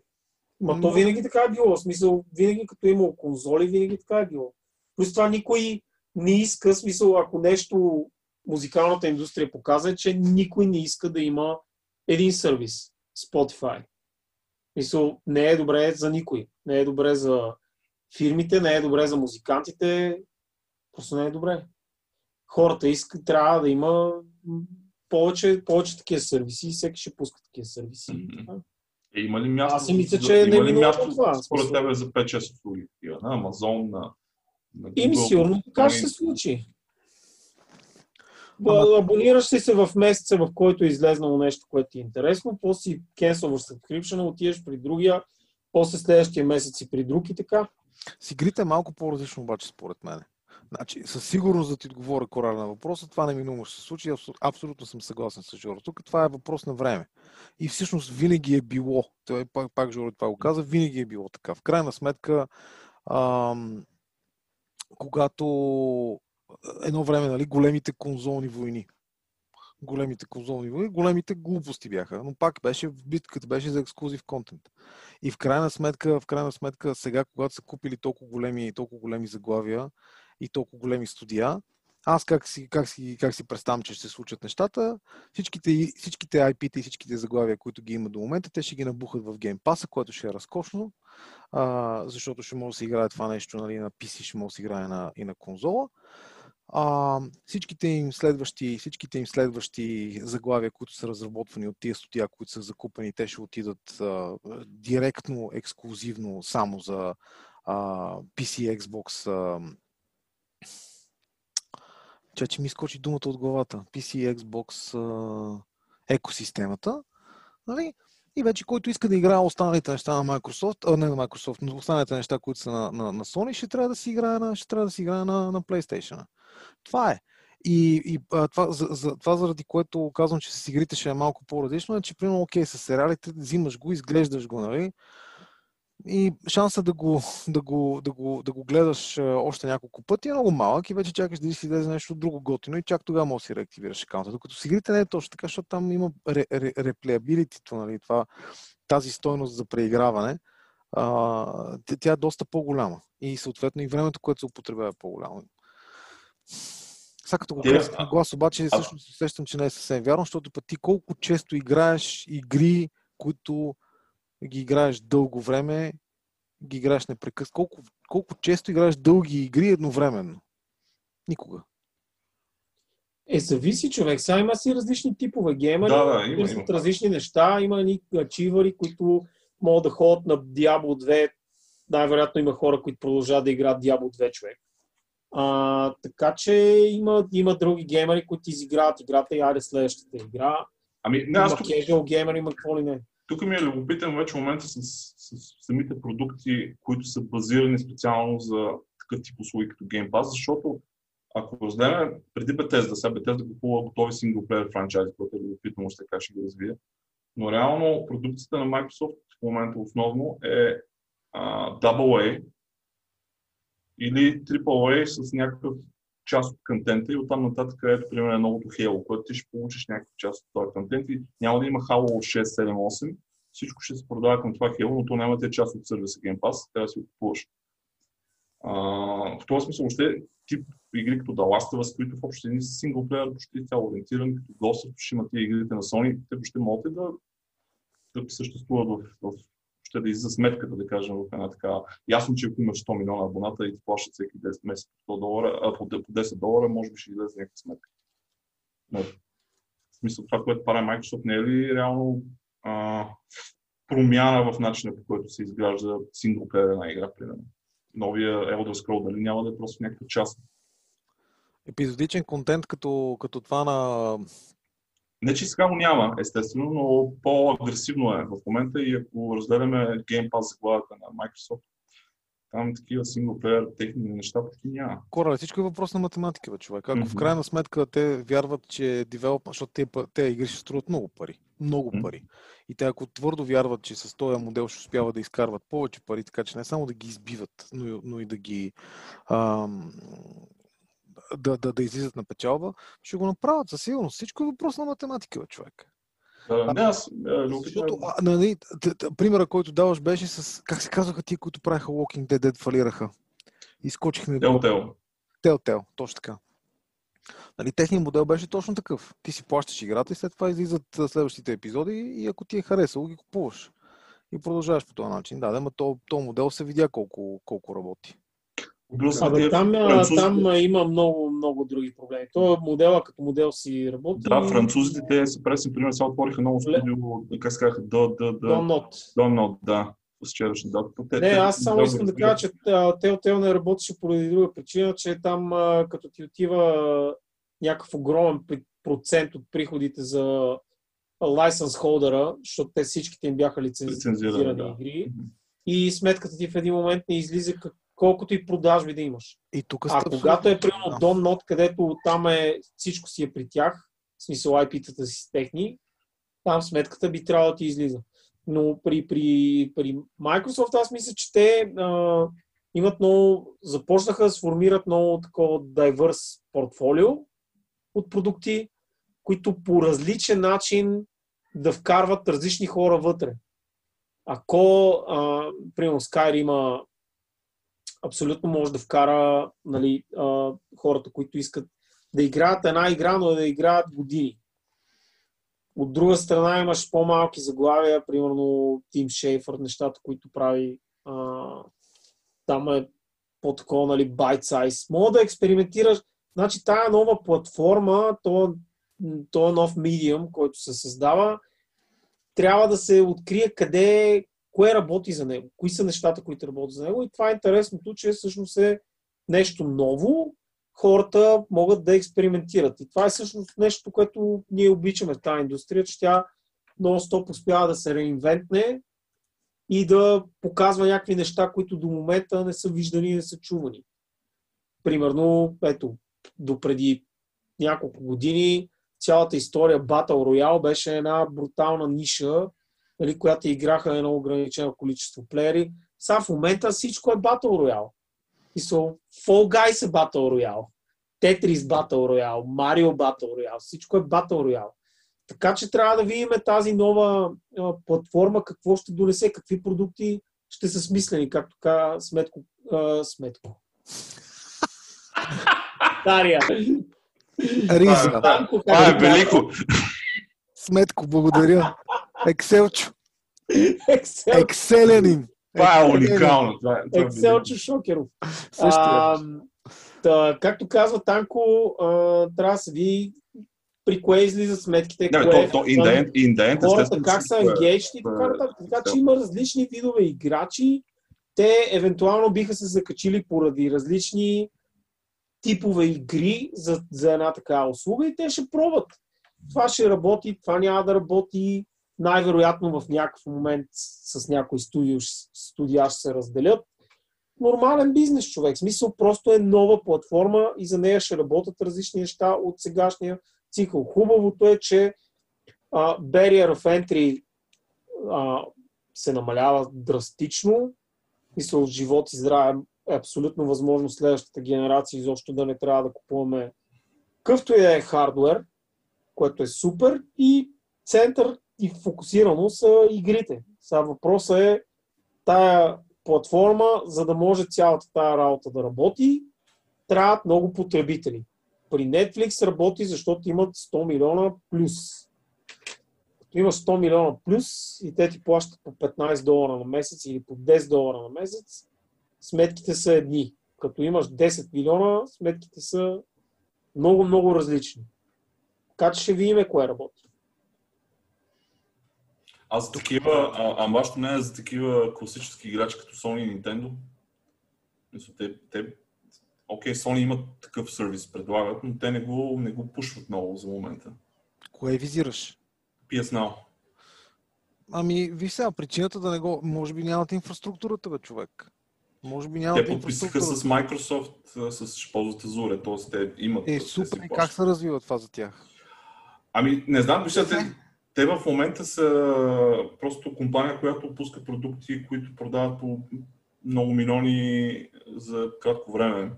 Ма то винаги така е било. В смисъл, винаги като е имало конзоли, винаги така е било. Плюс това никой не иска, смисъл, ако нещо музикалната индустрия показва, че никой не иска да има един сервис. Spotify. Мисъл, не е добре за никой. Не е добре за фирмите, не е добре за музикантите. Просто не е добре. Хората искат, трябва да има повече, повече такива сервиси и всеки ще пуска такива сервиси. Mm-hmm. Е, има ли място? Аз си мисля, че не има ли място това. Според тебе за 5-6 услуги? На Амазон, на, на Google, Ими сигурно така ще се случи. Ама... Абонираш си се в месеца, в който е излезнало нещо, което ти е интересно, после си кенсълваш subscription, отиваш при другия, после следващия месец и при друг и така. С игрите е малко по-различно обаче, според мен. Значи, със сигурност да ти отговоря корал на въпроса, това неминуемо ще се случи. Абсолютно съм съгласен с Жоро. Тук това е въпрос на време. И всъщност винаги е било, той пак, пак Жоро това го каза, винаги е било така. В крайна сметка, ам, когато едно време, нали, големите конзолни войни, големите конзолни войни, големите глупости бяха, но пак беше в битката, беше за ексклюзив контент. И в крайна сметка, в крайна сметка, сега, когато са купили толкова големи, толкова големи заглавия, и толкова големи студия. Аз как си, как си, как си представям, че ще се случат нещата? Всичките, всичките IP-та и всичките заглавия, които ги има до момента, те ще ги набухат в Game Pass, което ще е разкошно, а, защото ще може да се играе това нещо нали, на PC, ще може да се играе на, и на конзола. А, всичките, им следващи, всичките им следващи заглавия, които са разработвани от тия студия, които са закупени, те ще отидат а, директно, ексклюзивно само за а, PC, Xbox, а, че, че ми изкочи думата от главата. PC, Xbox, екосистемата. Нали? И вече който иска да играе останалите неща на Microsoft, а не на Microsoft, но останалите неща, които са на, на, на Sony, ще трябва да си играе на, ще трябва да си играе на, на PlayStation. Това е. И, и а, това, за, за, това, заради което казвам, че с игрите ще е малко по-различно, е, че примерно, окей, с сериалите взимаш го, изглеждаш го, нали? И шанса да го, да го, да го, да го гледаш още няколко пъти е много малък и вече чакаш да си излезе нещо друго готино и чак тогава може да си реактивираш акаунта. Докато с игрите не е точно така, защото там има реплеабилитито, нали, това, тази стойност за преиграване, а, тя е доста по-голяма. И съответно и времето, което се употребява е по-голямо. Сега като го казвам на глас, обаче всъщност усещам, че не е съвсем вярно, защото пък ти колко често играеш игри, които ги играеш дълго време, ги играеш непрекъснато. Колко, колко често играеш дълги игри едновременно? Никога. Е, зависи човек. Сега има си различни типове геймери, Да, да, има, има. различни неща. Има едни ачивари, които могат да ходят на Diablo 2. Най-вероятно има хора, които продължават да играят Diablo 2 човек. А, така че има, има други геймери, които изиграват играта и айде следващата игра. Ами, не, Има аз casual геймери, има какво ли не. Тук ми е любопитен вече момента с, с, самите продукти, които са базирани специално за такъв тип услуги като Game Pass, защото ако разгледаме преди Bethesda, сега Bethesda купува готови синглплеер франчайзи, което е любопитно, още така ще ги развие. Но реално продукцията на Microsoft в момента основно е а, AA или AAA с някакъв част от контента и оттам нататък ето, примерно, новото Halo, което ти ще получиш някаква част от този контент и няма да има Halo 6, 7, 8. Всичко ще се продава към това Halo, но то няма да е част от сервиса Game Pass, трябва да си го купуваш. В този смисъл, още тип игри като The Last of Us, които в общи са синглплеер, почти цяло ориентирани, като Ghost, of Tsushima, тия игрите на Sony, те въобще могат да, да съществуват в, в ще да излиза сметката, да кажем, в една така. Ясно, че ако имаш 100 милиона абоната и ти плащат всеки 10 месеца по 100 долара, а по 10 долара, може би ще излезе някаква сметка. Но, в смисъл, това, което прави Microsoft, не е ли реално а, промяна в начина по който се изгражда синглплеер една игра, примерно? Новия Elder Scroll, дали няма да е просто някаква част? Епизодичен контент като, като това на Не, че сега го няма, естествено, но по-агресивно е в момента и ако разгледаме Game Pass за главата на Microsoft, там такива синглплеер техни неща почти няма. Кора, всичко е въпрос на математика, бе, човек. Ако в Мгм. крайна сметка те вярват, че девелоп, защото те, те игри ще струват много пари. Много Мгм. пари. И те ако твърдо вярват, че с този модел ще успяват да изкарват повече пари, така че не само да ги избиват, но и, но и да ги ам, да, да, да излизат на печалба, ще го направят със сигурност. Всичко е въпрос на математика, бе, човек. Да, не, аз е, Защото, а, нали, примера, който даваш, беше с, как се казваха тия, които правиха Walking Dead, Dead фалираха. Изкочихме Telltale. Telltale, точно така. Нали, техният модел беше точно такъв. Ти си плащаш играта и след това излизат а, следващите епизоди и ако ти е харесало, ги купуваш. И продължаваш по този начин. Да, да, но то, то модел се видя колко, колко работи. Страна, Абе, тия там, французите- там има много, много други проблеми. То модела като модел си работи. Да, французите те са пресни, пример, сега отвориха ново студио, как се казаха, до, до, до, До нот. до, Нот, да, с вчерашна дата. Те- Не, те- аз само искам да кажа, че Telltale не работеше поради друга причина, че там като ти отива някакъв огромен процент от приходите за лайсенс холдера, защото те всичките им бяха лицензирани Лицензирани, да. игри и сметката ти в един момент не излиза как- колкото и продажби да имаш. И тук А когато е примерно да. Don Not, където там е всичко си е при тях, в смисъл IP-тата си техни, там сметката би трябвало да ти излиза. Но при, при, при Microsoft аз мисля, че те а, имат много, започнаха да сформират много такова diverse портфолио от продукти, които по различен начин да вкарват различни хора вътре. Ако, а, примерно, Skyrim има абсолютно може да вкара нали, а, хората, които искат да играят една игра, но да играят години. От друга страна имаш по-малки заглавия, примерно Тим Шейфър, нещата, които прави а, там е по-такова, нали, bite size. Мога да експериментираш. Значи тая нова платформа, то, то е нов медиум, който се създава, трябва да се открие къде, кое работи за него, кои са нещата, които работят за него. И това е интересното, че всъщност е нещо ново, хората могат да експериментират. И това е всъщност нещо, което ние обичаме в тази индустрия, че тя много стоп успява да се реинвентне и да показва някакви неща, които до момента не са виждани и не са чувани. Примерно, ето, до преди няколко години цялата история Battle Royale беше една брутална ниша, нали, която играха едно ограничено количество плеери. Сега в момента всичко е Battle Royale. И са Fall Guys е Battle Royale, Tetris Battle Royale, Mario Battle Royale, всичко е Battle Royale. Така че трябва да видим тази нова а, платформа, какво ще донесе, какви продукти ще са смислени, както каза Сметко. А, сметко. Дария. Риза. Това е велико. Сметко, благодаря. Екселчо. Excel, Екселенин. Това е уникално. Е, е. Екселчо Шокеров. А, Та, както казва Танко, а, трябва да се види при кое излизат сметките, Не, кое то, то, in the end, in the end, хората как са е- engaged и така нататък. Така че има различни видове играчи. Те евентуално биха се закачили поради различни типове игри за, за една такава услуга и те ще пробват. Това ще работи, това няма да работи. Най-вероятно в някакъв момент с някой студио, студия ще се разделят. Нормален бизнес човек. В Смисъл просто е нова платформа и за нея ще работят различни неща от сегашния цикъл. Хубавото е, че а, barrier of entry а, се намалява драстично. Мисля, живот и здраве е абсолютно възможно следващата генерация изобщо да не трябва да купуваме къвто и да е хардвер, което е супер и център и фокусирано са игрите. Сега въпросът е тая платформа, за да може цялата тая работа да работи, трябват много потребители. При Netflix работи, защото имат 100 милиона плюс. Като имаш 100 милиона плюс и те ти плащат по 15 долара на месец или по 10 долара на месец, сметките са едни. Като имаш 10 милиона, сметките са много, много различни. Така че ще видим кое работи. А за такива, а, а вашето не е за такива класически играчи като Sony и Nintendo? Мисля, те, те, окей, Sony имат такъв сервис, предлагат, но те не го, не го пушват много за момента. Кое визираш? PS Now. Ами, виж сега, причината да не го... Може би нямат инфраструктурата, бе, човек. Може би Те нямат подписаха инфраструктурата. с Microsoft, с ще ползват Azure, т.е. те имат. Е, те супер, и как се развива това за тях? Ами, не знам, вижте, те, те в момента са просто компания, която пуска продукти, които продават по много милиони за кратко време.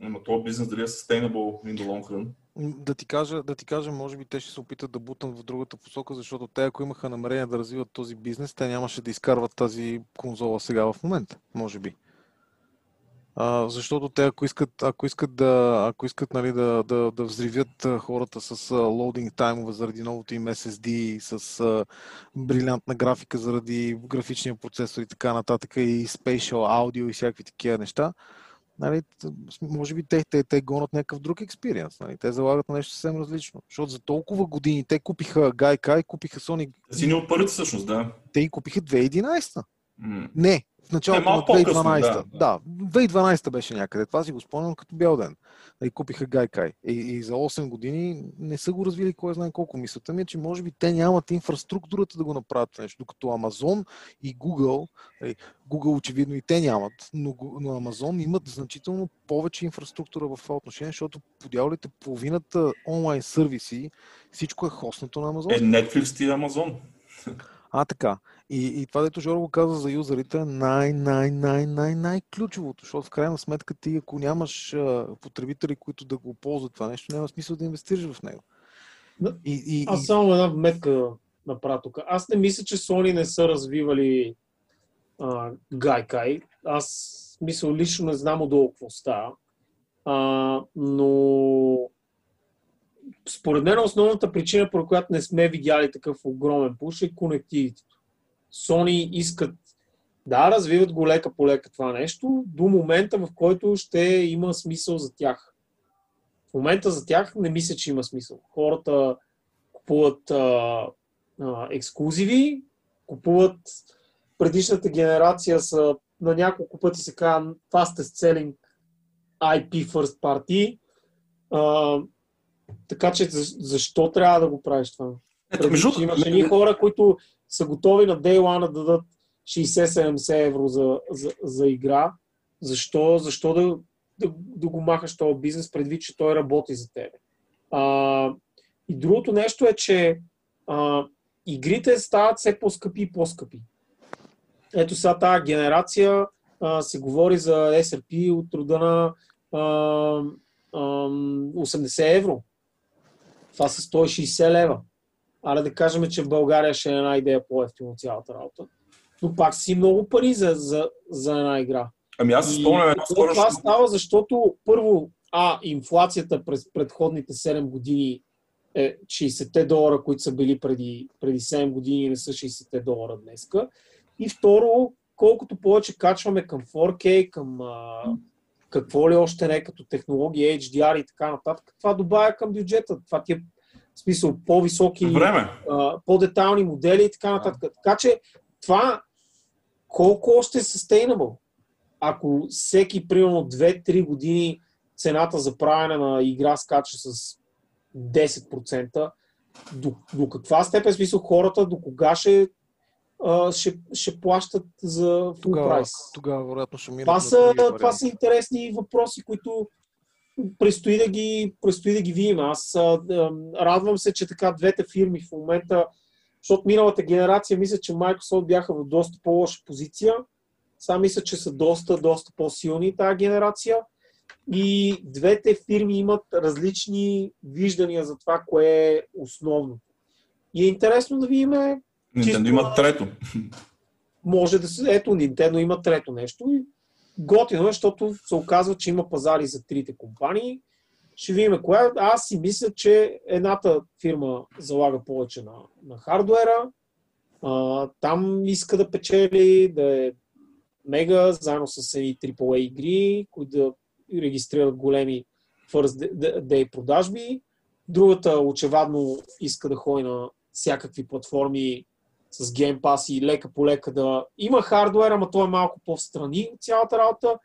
Но този бизнес дали е sustainable in the long run? Да ти, кажа, да ти кажа, може би те ще се опитат да бутнат в другата посока, защото те, ако имаха намерение да развиват този бизнес, те нямаше да изкарват тази конзола сега в момента, може би. А, защото те, ако искат, ако искат, да, ако искат нали, да, да, да взривят хората с лоудинг таймове заради новото им SSD, с а, брилянтна графика заради графичния процесор и така нататък, и spatial аудио и всякакви такива неща, нали, може би те, те, те гонят някакъв друг експириенс. Нали? Те залагат на нещо съвсем различно. Защото за толкова години те купиха Gaikai, купиха Sony, Те си ни от парите всъщност, да. те ги купиха 2011. Не, в началото Те на малко по-късно, 2012. да, Да, 2012 беше някъде. Това си го спомням като бял ден. И купиха Gaikai. И, и за 8 години не са го развили кой знае колко. Мисълта ми е, че може би те нямат инфраструктурата да го направят нещо. Докато Amazon и Google, нали, Google очевидно и те нямат, но, но Amazon имат значително повече инфраструктура в това отношение, защото подявалите половината онлайн сервиси, всичко е хоснато на Amazon. Е, Netflix и Amazon. А, така. И, и това, дето Жоро го каза за юзерите, е най, най, най, най, най ключовото, защото в крайна сметка ти, ако нямаш а, потребители, които да го ползват това нещо, няма смисъл да инвестираш в него. Да. И, и, Аз само една вметка направя тук. Аз не мисля, че Sony не са развивали а, Gaikai. Аз мисля, лично не знам отдолу какво става. А, но според мен основната причина, по която не сме видяли такъв огромен пуш е конективитето. Sony искат да развиват го лека по лека това нещо до момента, в който ще има смисъл за тях. В момента за тях не мисля, че има смисъл. Хората купуват а, а, ексклюзиви, купуват предишната генерация са на няколко пъти се казва fastest selling IP first party. А, така че за- защо трябва да го правиш това? Ето, Преди, между че имаш едни хора, които са готови на Day One да дадат 60-70 евро за, за, за игра. Защо, защо да, да, да го махаш този бизнес, предвид, че той работи за тебе? А, и другото нещо е, че а, игрите стават все по-скъпи и по-скъпи. Ето сега тази генерация а, се говори за SRP от рода на а, а, 80 евро. Това са 160 лева. Аре да кажем, че в България ще е една идея по-ефтино цялата работа. Но пак си много пари за, за, за една игра. Ами аз си спомням едно то това скоро. става, защото първо, а, инфлацията през предходните 7 години е 60 долара, които са били преди, преди 7 години, не са 60 долара днеска. И второ, колкото повече качваме към 4K, към, а, какво ли още не, като технология, HDR и така нататък, това добавя към бюджета. Това ти е в смисъл по-високи, Време. а, по-детални модели и така нататък. Така че това колко още е sustainable? Ако всеки, примерно, 2-3 години цената за правене на игра скача с 10%, до, до каква степен, в смисъл, хората до кога ще, ще, ще плащат за full Тогава, прайс? тогава вероятно ще минат Това са, това са интересни въпроси, които предстои да ги, предстои да ги видим. Аз а, радвам се, че така двете фирми в момента, защото миналата генерация мисля, че Microsoft бяха в доста по-лоша позиция. Сега мисля, че са доста, доста по-силни тази генерация. И двете фирми имат различни виждания за това, кое е основно. И е интересно да видим Nintendo Чисто- има трето. може да се... Ето, Nintendo има трето нещо. И готино е, защото се оказва, че има пазари за трите компании. Ще видим коя. Аз си мисля, че едната фирма залага повече на, на хардуера. А, там иска да печели, да е мега, заедно с едни AAA игри, които да регистрират големи first day продажби. Другата очевадно иска да ходи на всякакви платформи с Game Pass и лека по лека да има хардуер, ама той е малко по-встрани от цялата работа.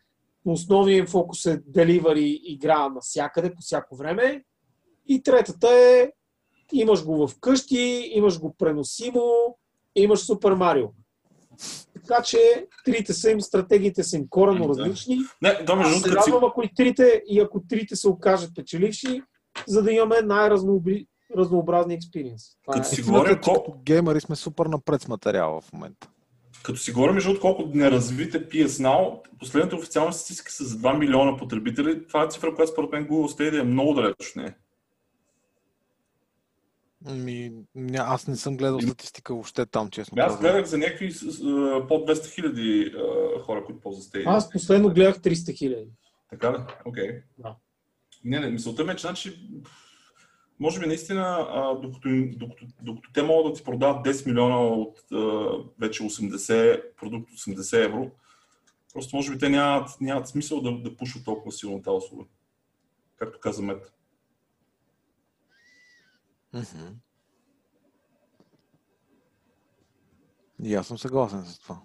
Но основният им фокус е delivery игра навсякъде, по всяко време. И третата е имаш го вкъщи, имаш го преносимо, имаш Супер Марио. Така че трите са им, стратегиите са им коренно Да. различни. Не, то между Аз се радвам, ако и трите, и ако трите се окажат печеливши, за да имаме най-разнообразни експириенс. Това Като е. си говорим колко- като геймери сме супер напред с материала в момента. Като си говорим, между колко неразвите PS Now, последната официална статистика са за 2 милиона потребители. Това е цифра, която според мен Google Stadia е много далеч нея. Ми, ня, аз не съм гледал статистика въобще там, честно Аз казвам. гледах за някакви с- с, а, под 200 хиляди хора, които ползват Stadia. Аз последно гледах 300 хиляди. Така ли? Окей. Да. Не, не, мисълта ми е, че значи, може би наистина, а, докато, докато, докато те могат да ти продават 10 милиона от а, вече 80, продукт от 80 евро, просто може би те нямат, нямат смисъл да, да пушват толкова силно тази услуга. Както каза Мет. Мгм. И аз съм съгласен с това.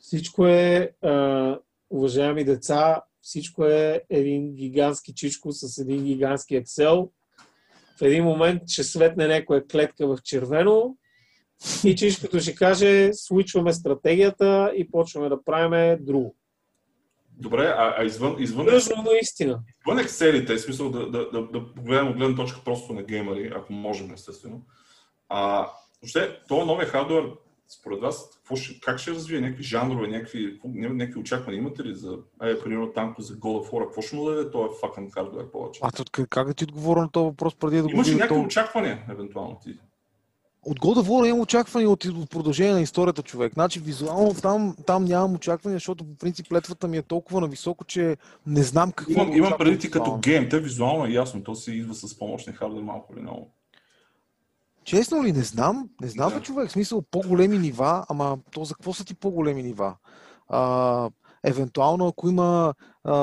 Всичко е, а, уважаеми деца, всичко е един гигантски чичко с един гигантски Excel. В един момент ще светне някоя клетка в червено и чичкото ще каже, свичваме стратегията и почваме да правиме друго. Добре, а, а извън, извън, Тъжно, но истина. извън Excel-ите, смисъл да, да, да, да погледнем от гледна точка просто на геймери, ако можем, естествено. А, въобще, този новия хардуер, според вас, ще, как ще развие някакви жанрове, някакви, някакви очаквания имате ли за, е, примерно, танко за God of War, какво ще му даде този fucking хардуер повече? А тут как, да ти отговоря на този въпрос преди да го Имаш ли някакви то? очаквания, евентуално ти? От God of War имам очаквания от, от продължение на историята, човек. Значи визуално там, там нямам очаквания, защото по принцип летвата ми е толкова нависоко, че не знам какво Имам, имам преди ти като гейм, те визуално е ясно, то се идва с помощни хардуер малко или много. Честно ли, не знам. Не знам, Да. бе, човек. В смисъл по-големи нива, ама то за какво са ти по-големи нива? А, евентуално, ако има, а,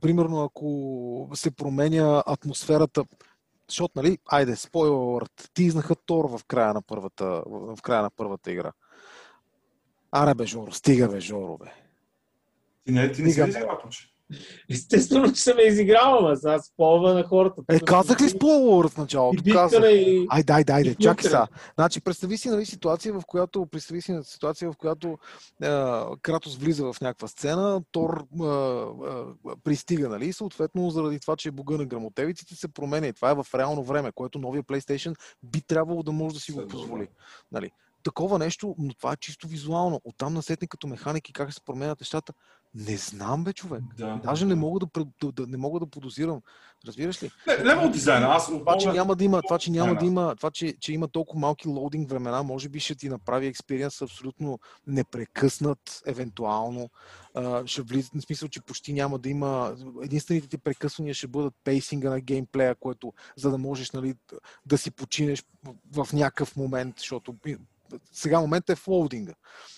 примерно, ако се променя атмосферата, защото, нали, айде, спойлер, alert, тизнаха Тор в края на първата, в края на първата игра. Аре бе, Жоро, стига бе, Жоро, бе. Ти не, ти не си Стига. ли изиграл, че? Естествено, че се ме изигравам, аз аз спомня на хората. Е, казах ли спойлер в началото? И Казах. и... Ай, дай, дай, дай, чакай сега. Значи, представи си, нали, ситуация, в която, представи си ситуация, в която е, Кратос влиза в някаква сцена, Тор е, е, пристига, нали, и съответно, заради това, че е бога на грамотевиците, се променя. И това е в реално време, което новия PlayStation би трябвало да може да си го позволи. Нали. Такова нещо, но това е чисто визуално. Оттам насетне като механики, как се променят нещата, не знам, бе, човек. Да. Даже не мога да, да, да, не мога да подозирам. Разбираш ли? Не, левел дизайна, аз Това, че няма да има, това, че няма да има, това, че, че има толкова малки лоудинг времена, може би ще ти направи експириенс абсолютно непрекъснат, евентуално. А, ще влиза, в смисъл, че почти няма да има, единствените ти прекъсвания ще бъдат пейсинга на геймплея, което, за да можеш, нали, да си починеш в, някакъв момент, защото сега момента е в лоудинга.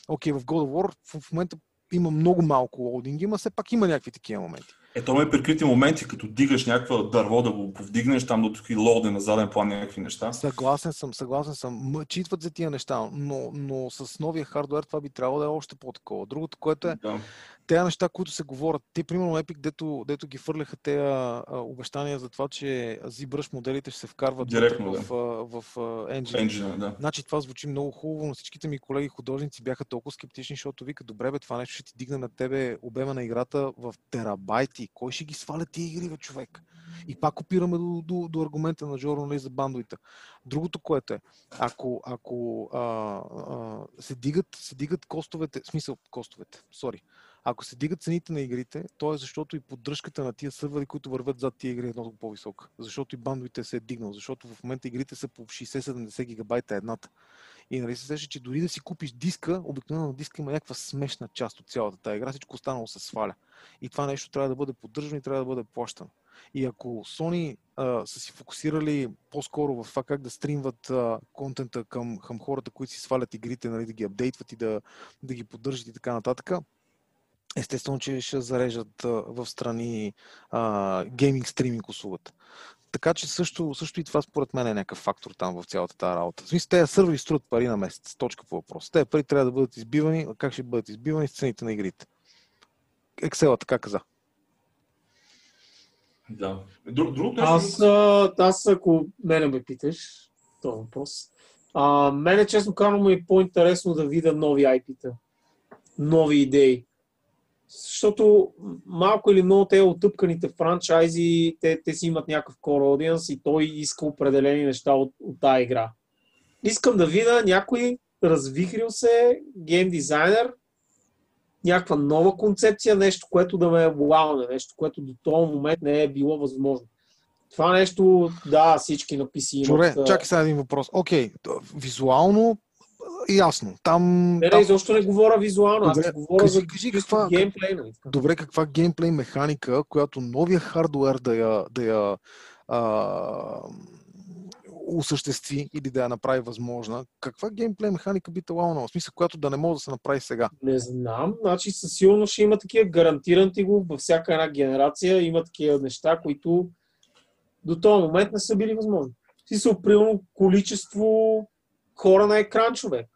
Окей, в God of War в момента има много малко лоудинги, но все пак има някакви такива моменти. Е, то има прикрити моменти, като дигаш някаква дърво да го повдигнеш, там до тук и лоуде на заден план някакви неща. Съгласен съм, съгласен съм. Читват за тия неща, но, но с новия хардвер това би трябвало да е още по-такова. Другото, което е, да тези неща, които се говорят. Те, примерно, Epic, дето, дето ги фърляха тези обещания за това, че ZBrush моделите ще се вкарват Директно, в, да. в, в, Engine. Engine да. Значи това звучи много хубаво, но всичките ми колеги художници бяха толкова скептични, защото вика, добре бе, това нещо ще ти дигне на тебе обема на играта в терабайти. Кой ще ги сваля тия игри, бе, човек? И пак опираме до, до, до аргумента на Жоро нали, за бандовите. Другото, което е, ако, ако а, а, се, дигат, се дигат костовете, смисъл костовете, сори, ако се дигат цените на игрите, то е защото и поддръжката на тия сървъри, които вървят зад тия игри е много по-висока. Защото и бандовите се е дигнал. Защото в момента игрите са по 60-70 гигабайта едната. И нали се сеща, че дори да си купиш диска, обикновено на диска има някаква смешна част от цялата тази игра, всичко останало се сваля. И това нещо трябва да бъде поддържано и трябва да бъде плащано. И ако Sony а, са си фокусирали по-скоро в това как да стримват а, контента към, към хората, които си свалят игрите, нали, да ги апдейтват и да, да ги поддържат и така нататък, естествено, че ще зарежат в страни а, гейминг стриминг услугата. Така че също, също и това според мен е някакъв фактор там в цялата тази работа. В смисъл, тези сървъри струват пари на месец. Точка по въпрос. Те пари трябва да бъдат избивани. А как ще бъдат избивани с цените на игрите? Excel така каза. Да. Друг, друг аз, аз, ако мене ме питаш, този въпрос, а, мене честно казвам е по-интересно да видя нови IP-та, нови идеи. Защото малко или много те отъпканите франчайзи, те, те си имат някакъв core audience и той иска определени неща от, от тази игра. Искам да видя някой развихрил се гейм дизайнер, някаква нова концепция, нещо, което да ме е вауне, нещо, което до този момент не е било възможно. Това нещо, да, всички написи имат... Чакай сега един въпрос. Окей, визуално ясно. Там, не, там... не, защо не говоря визуално, Добре, аз говоря кажи, за кажи каква, геймплей. Нали? Добре, каква геймплей механика, която новия хардуер да я, да я а, осъществи или да я направи възможна, каква геймплей механика би те лаунала? В смисъл, която да не може да се направи сега? Не знам. Значи със сигурност ще има такива, гарантиран ти го, във всяка една генерация има такива неща, които до този момент не са били възможни. Си са примерно количество хора на екран, човек.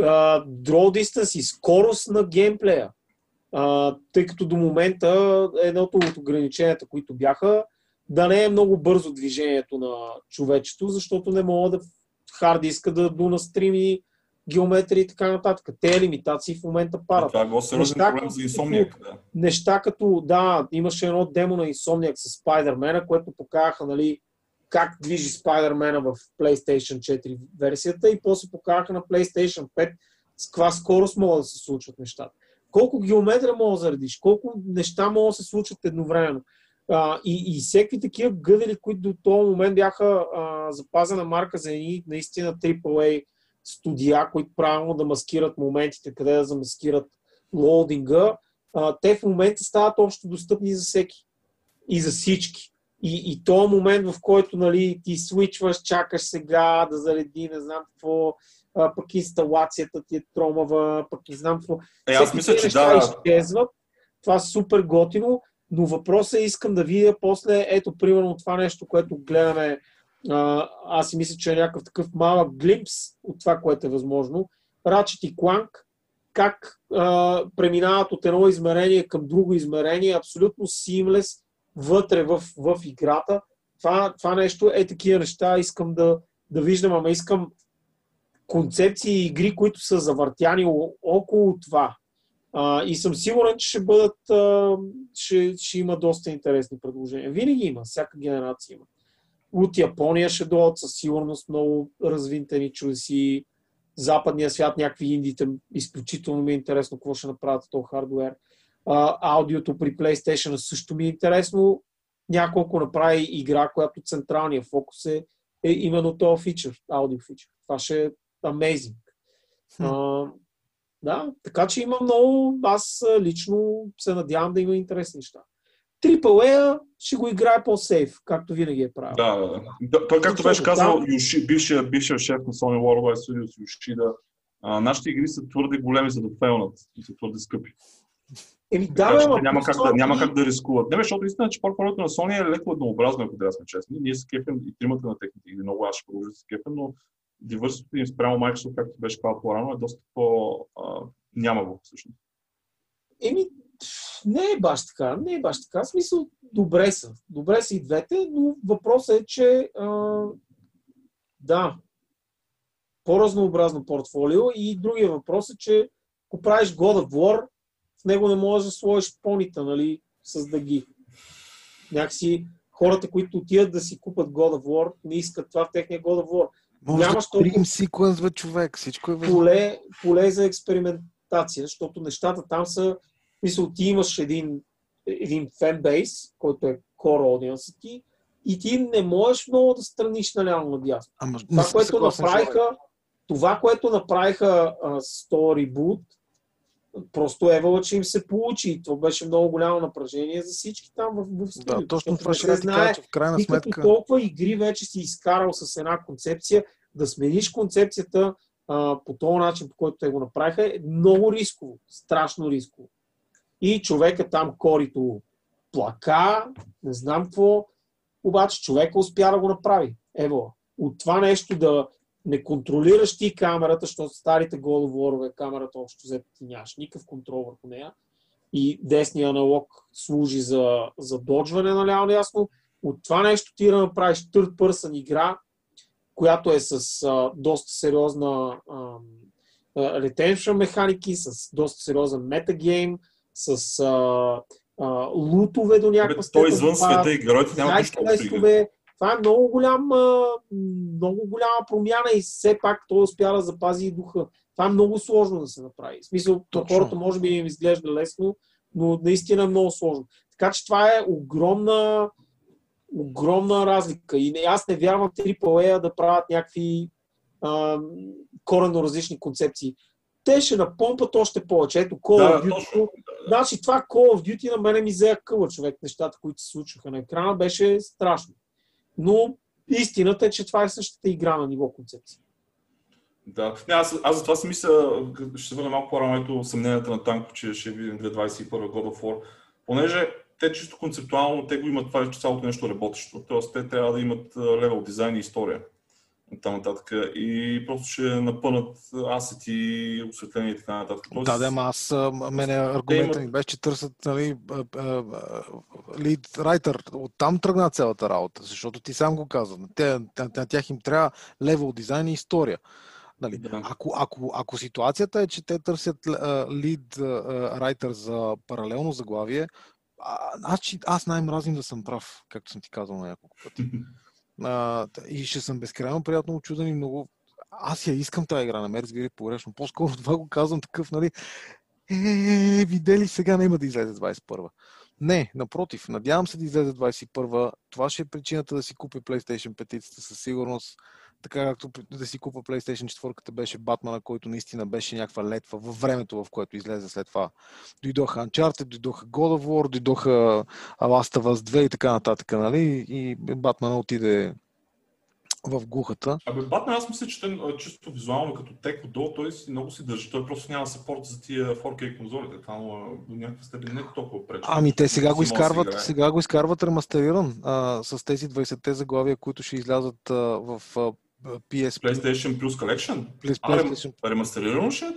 Uh, draw distance и скорост на геймплея. Uh, тъй като до момента едното от ограниченията, които бяха, да не е много бързо движението на човечето, защото не мога да хард иска да донастрими геометрия и така нататък. Те лимитации в момента падат. Това е много сериозен проблем за Insomniac. Да. Неща като, да, имаше едно демо на Insomniac с Spider-Man, което показаха, нали, как движи Spider-Man в PlayStation 4 версията и после показаха на PlayStation 5 с каква скорост могат да се случват нещата. Колко геометрия мога да заредиш, колко неща могат да се случват едновременно. А, и, и всеки такива гъдели, които до този момент бяха а, запазена марка за едни наистина AAA студия, които правилно да маскират моментите, къде да замаскират лоудинга, а, те в момента стават общо достъпни за всеки и за всички. И, и то момент, в който нали, ти свичваш, чакаш сега да зареди, не знам какво, а, пък инсталацията ти е тромава, пък не знам какво. Е, аз мисля, че да. Изчезват. Това е супер готино, но въпросът е, искам да видя после, ето, примерно това нещо, което гледаме, а, аз си мисля, че е някакъв такъв малък глимпс от това, което е възможно. Ratchet и Clank, как а, преминават от едно измерение към друго измерение, абсолютно seamless, вътре в, в играта. Това, това нещо е такива неща, искам да, да виждам, ама искам концепции и игри, които са завъртяни около това. А, и съм сигурен, че ще бъдат, а, ще, ще има доста интересни предложения. Винаги има, всяка генерация има. От Япония ще дойдат със сигурност много развинтени чудеси. Западния свят, някакви индите, изключително ми е интересно какво ще направят този хардвер. А, аудиото при PlayStation също ми е интересно. Няколко направи игра, която централния фокус е, е именно този фичър, аудио фичър. Това ще е amazing. А, да, така че има много, аз лично се надявам да има интересни неща. AAA ще го играе по-сейф, както винаги е правил. Да, да. Той, както беше казал, да. Юши, бившия, бившия шеф на Sony Worldwide Studios, Юши, да, а, нашите игри са твърде големи, за да фейлнат и са твърде скъпи. Еми да, Така ама няма, как да, няма как да рискуват. Не, защото наистина, че портфолиото на Sony е леко еднообразно, ако трябва да сме честни. Ние се кефим и тримата на техните игри, много аз ще продължа да се кефим, но диверситето им спрямо Microsoft, както беше казал по-рано, е доста по... А, няма го всъщност. Еми, не е баш така, не е баш така. В смисъл, добре са. Добре са и двете, но въпросът е, че а, да, по-разнообразно портфолио и другия въпрос е, че ако правиш God of War, в него не можеш да сложиш понита, нали, с дъги. Някакси хората, които отидат да си купат God of War, не искат това в техния God of War. Може Нямаш да толкова- трим секвенс, бе, човек. Всичко е възможно. поле, поле за експериментация, защото нещата там са, мисля, ти имаш един, един фенбейс, който е core audience ти, и ти не можеш много да страниш наляво надясно. Ама, Това, което направиха, това, което направиха а, Storyboot, просто евала, че им се получи. И това беше много голямо напрежение за всички там в, в студиото. Да, точно това ще че в крайна ти като сметка... толкова игри вече си изкарал с една концепция, да смениш концепцията а, по този начин, по който те го направиха, е много рисково. Страшно рисково. И човека там корито плака, не знам какво, обаче човека успя да го направи. Ево, от това нещо да не контролираш ти камерата, защото старите головорове, камерата общо взето ти нямаш никакъв контрол върху нея и десния аналог служи за, за доджване наляво ясно. От това нещо ти да направиш third person игра, която е с а, доста сериозна а, retention механики, с доста сериозен метагейм, с а, а, лутове до някаква той степен. извън Това- света и героите няма нищо общо. Това е много, голям, а, много голяма промяна и все пак той успя да запази и духа. Това е много сложно да се направи. В смисъл, Точно. хората може би им изглежда лесно, но наистина е много сложно. Така че това е огромна, огромна разлика. И не- аз не вярвам AAA да правят някакви а, коренно различни концепции. Те ще напомпат още повече. Ето Call Да, of Duty. точно. Значи това Call of Duty на мене ми взе къла човек. Нещата, които се случваха на екрана, беше страшно. Но истината е, че това е същата игра на ниво концепция. Да. Не, аз, аз за това си мисля, ще се върна малко по-рано ето съмненията на Танко, че ще видим 2021 God of War. Понеже те чисто концептуално, те го имат това, че цялото нещо работещо. Тоест, те трябва да имат левел дизайн и история. Там нататък. И просто ще напънат асети, осветление и така нататък. Тоест, Да, да, ама аз, мене аргумента ми беше, че търсят нали, лид райтер. Оттам тръгна цялата работа, защото ти сам го каза. На, те, на, на тях им трябва левел дизайн и история. Нали, Да. ако, ако, ако ситуацията е, че те търсят лид райтер за паралелно заглавие, а, аз, че- аз най-мразим да съм прав, както съм ти казал на няколко пъти. А, и ще съм безкрайно приятно очуден и много. Аз я искам тази игра, на ме разбира погрешно. По-скоро това го казвам такъв, нали? Е, видели сега няма да излезе 21. Не, напротив, надявам се да излезе 21. Това ще е причината да си купя PlayStation 5 със сигурност. Така както да си купа PlayStation 4 беше Батмана, който наистина беше някаква летва във времето, в което излезе след това. Дойдоха Uncharted, дойдоха God of War, дойдоха Last of Us 2 и така нататък, нали? И Батмана отиде в глухата. Абе, Батмен, аз мисля, че той чисто визуално като тек отдолу, той си много си държи. Той просто няма съпорт за тия 4K конзолите. Това му, до някаква степен не е толкова пречи. Ами те сега го изкарват, играе. сега го изкарват ремастериран а, с тези 20-те заглавия, които ще излязат а, в а, PS PlayStation Plus Collection? Plus А, PlayStation. ремастерирано ще е.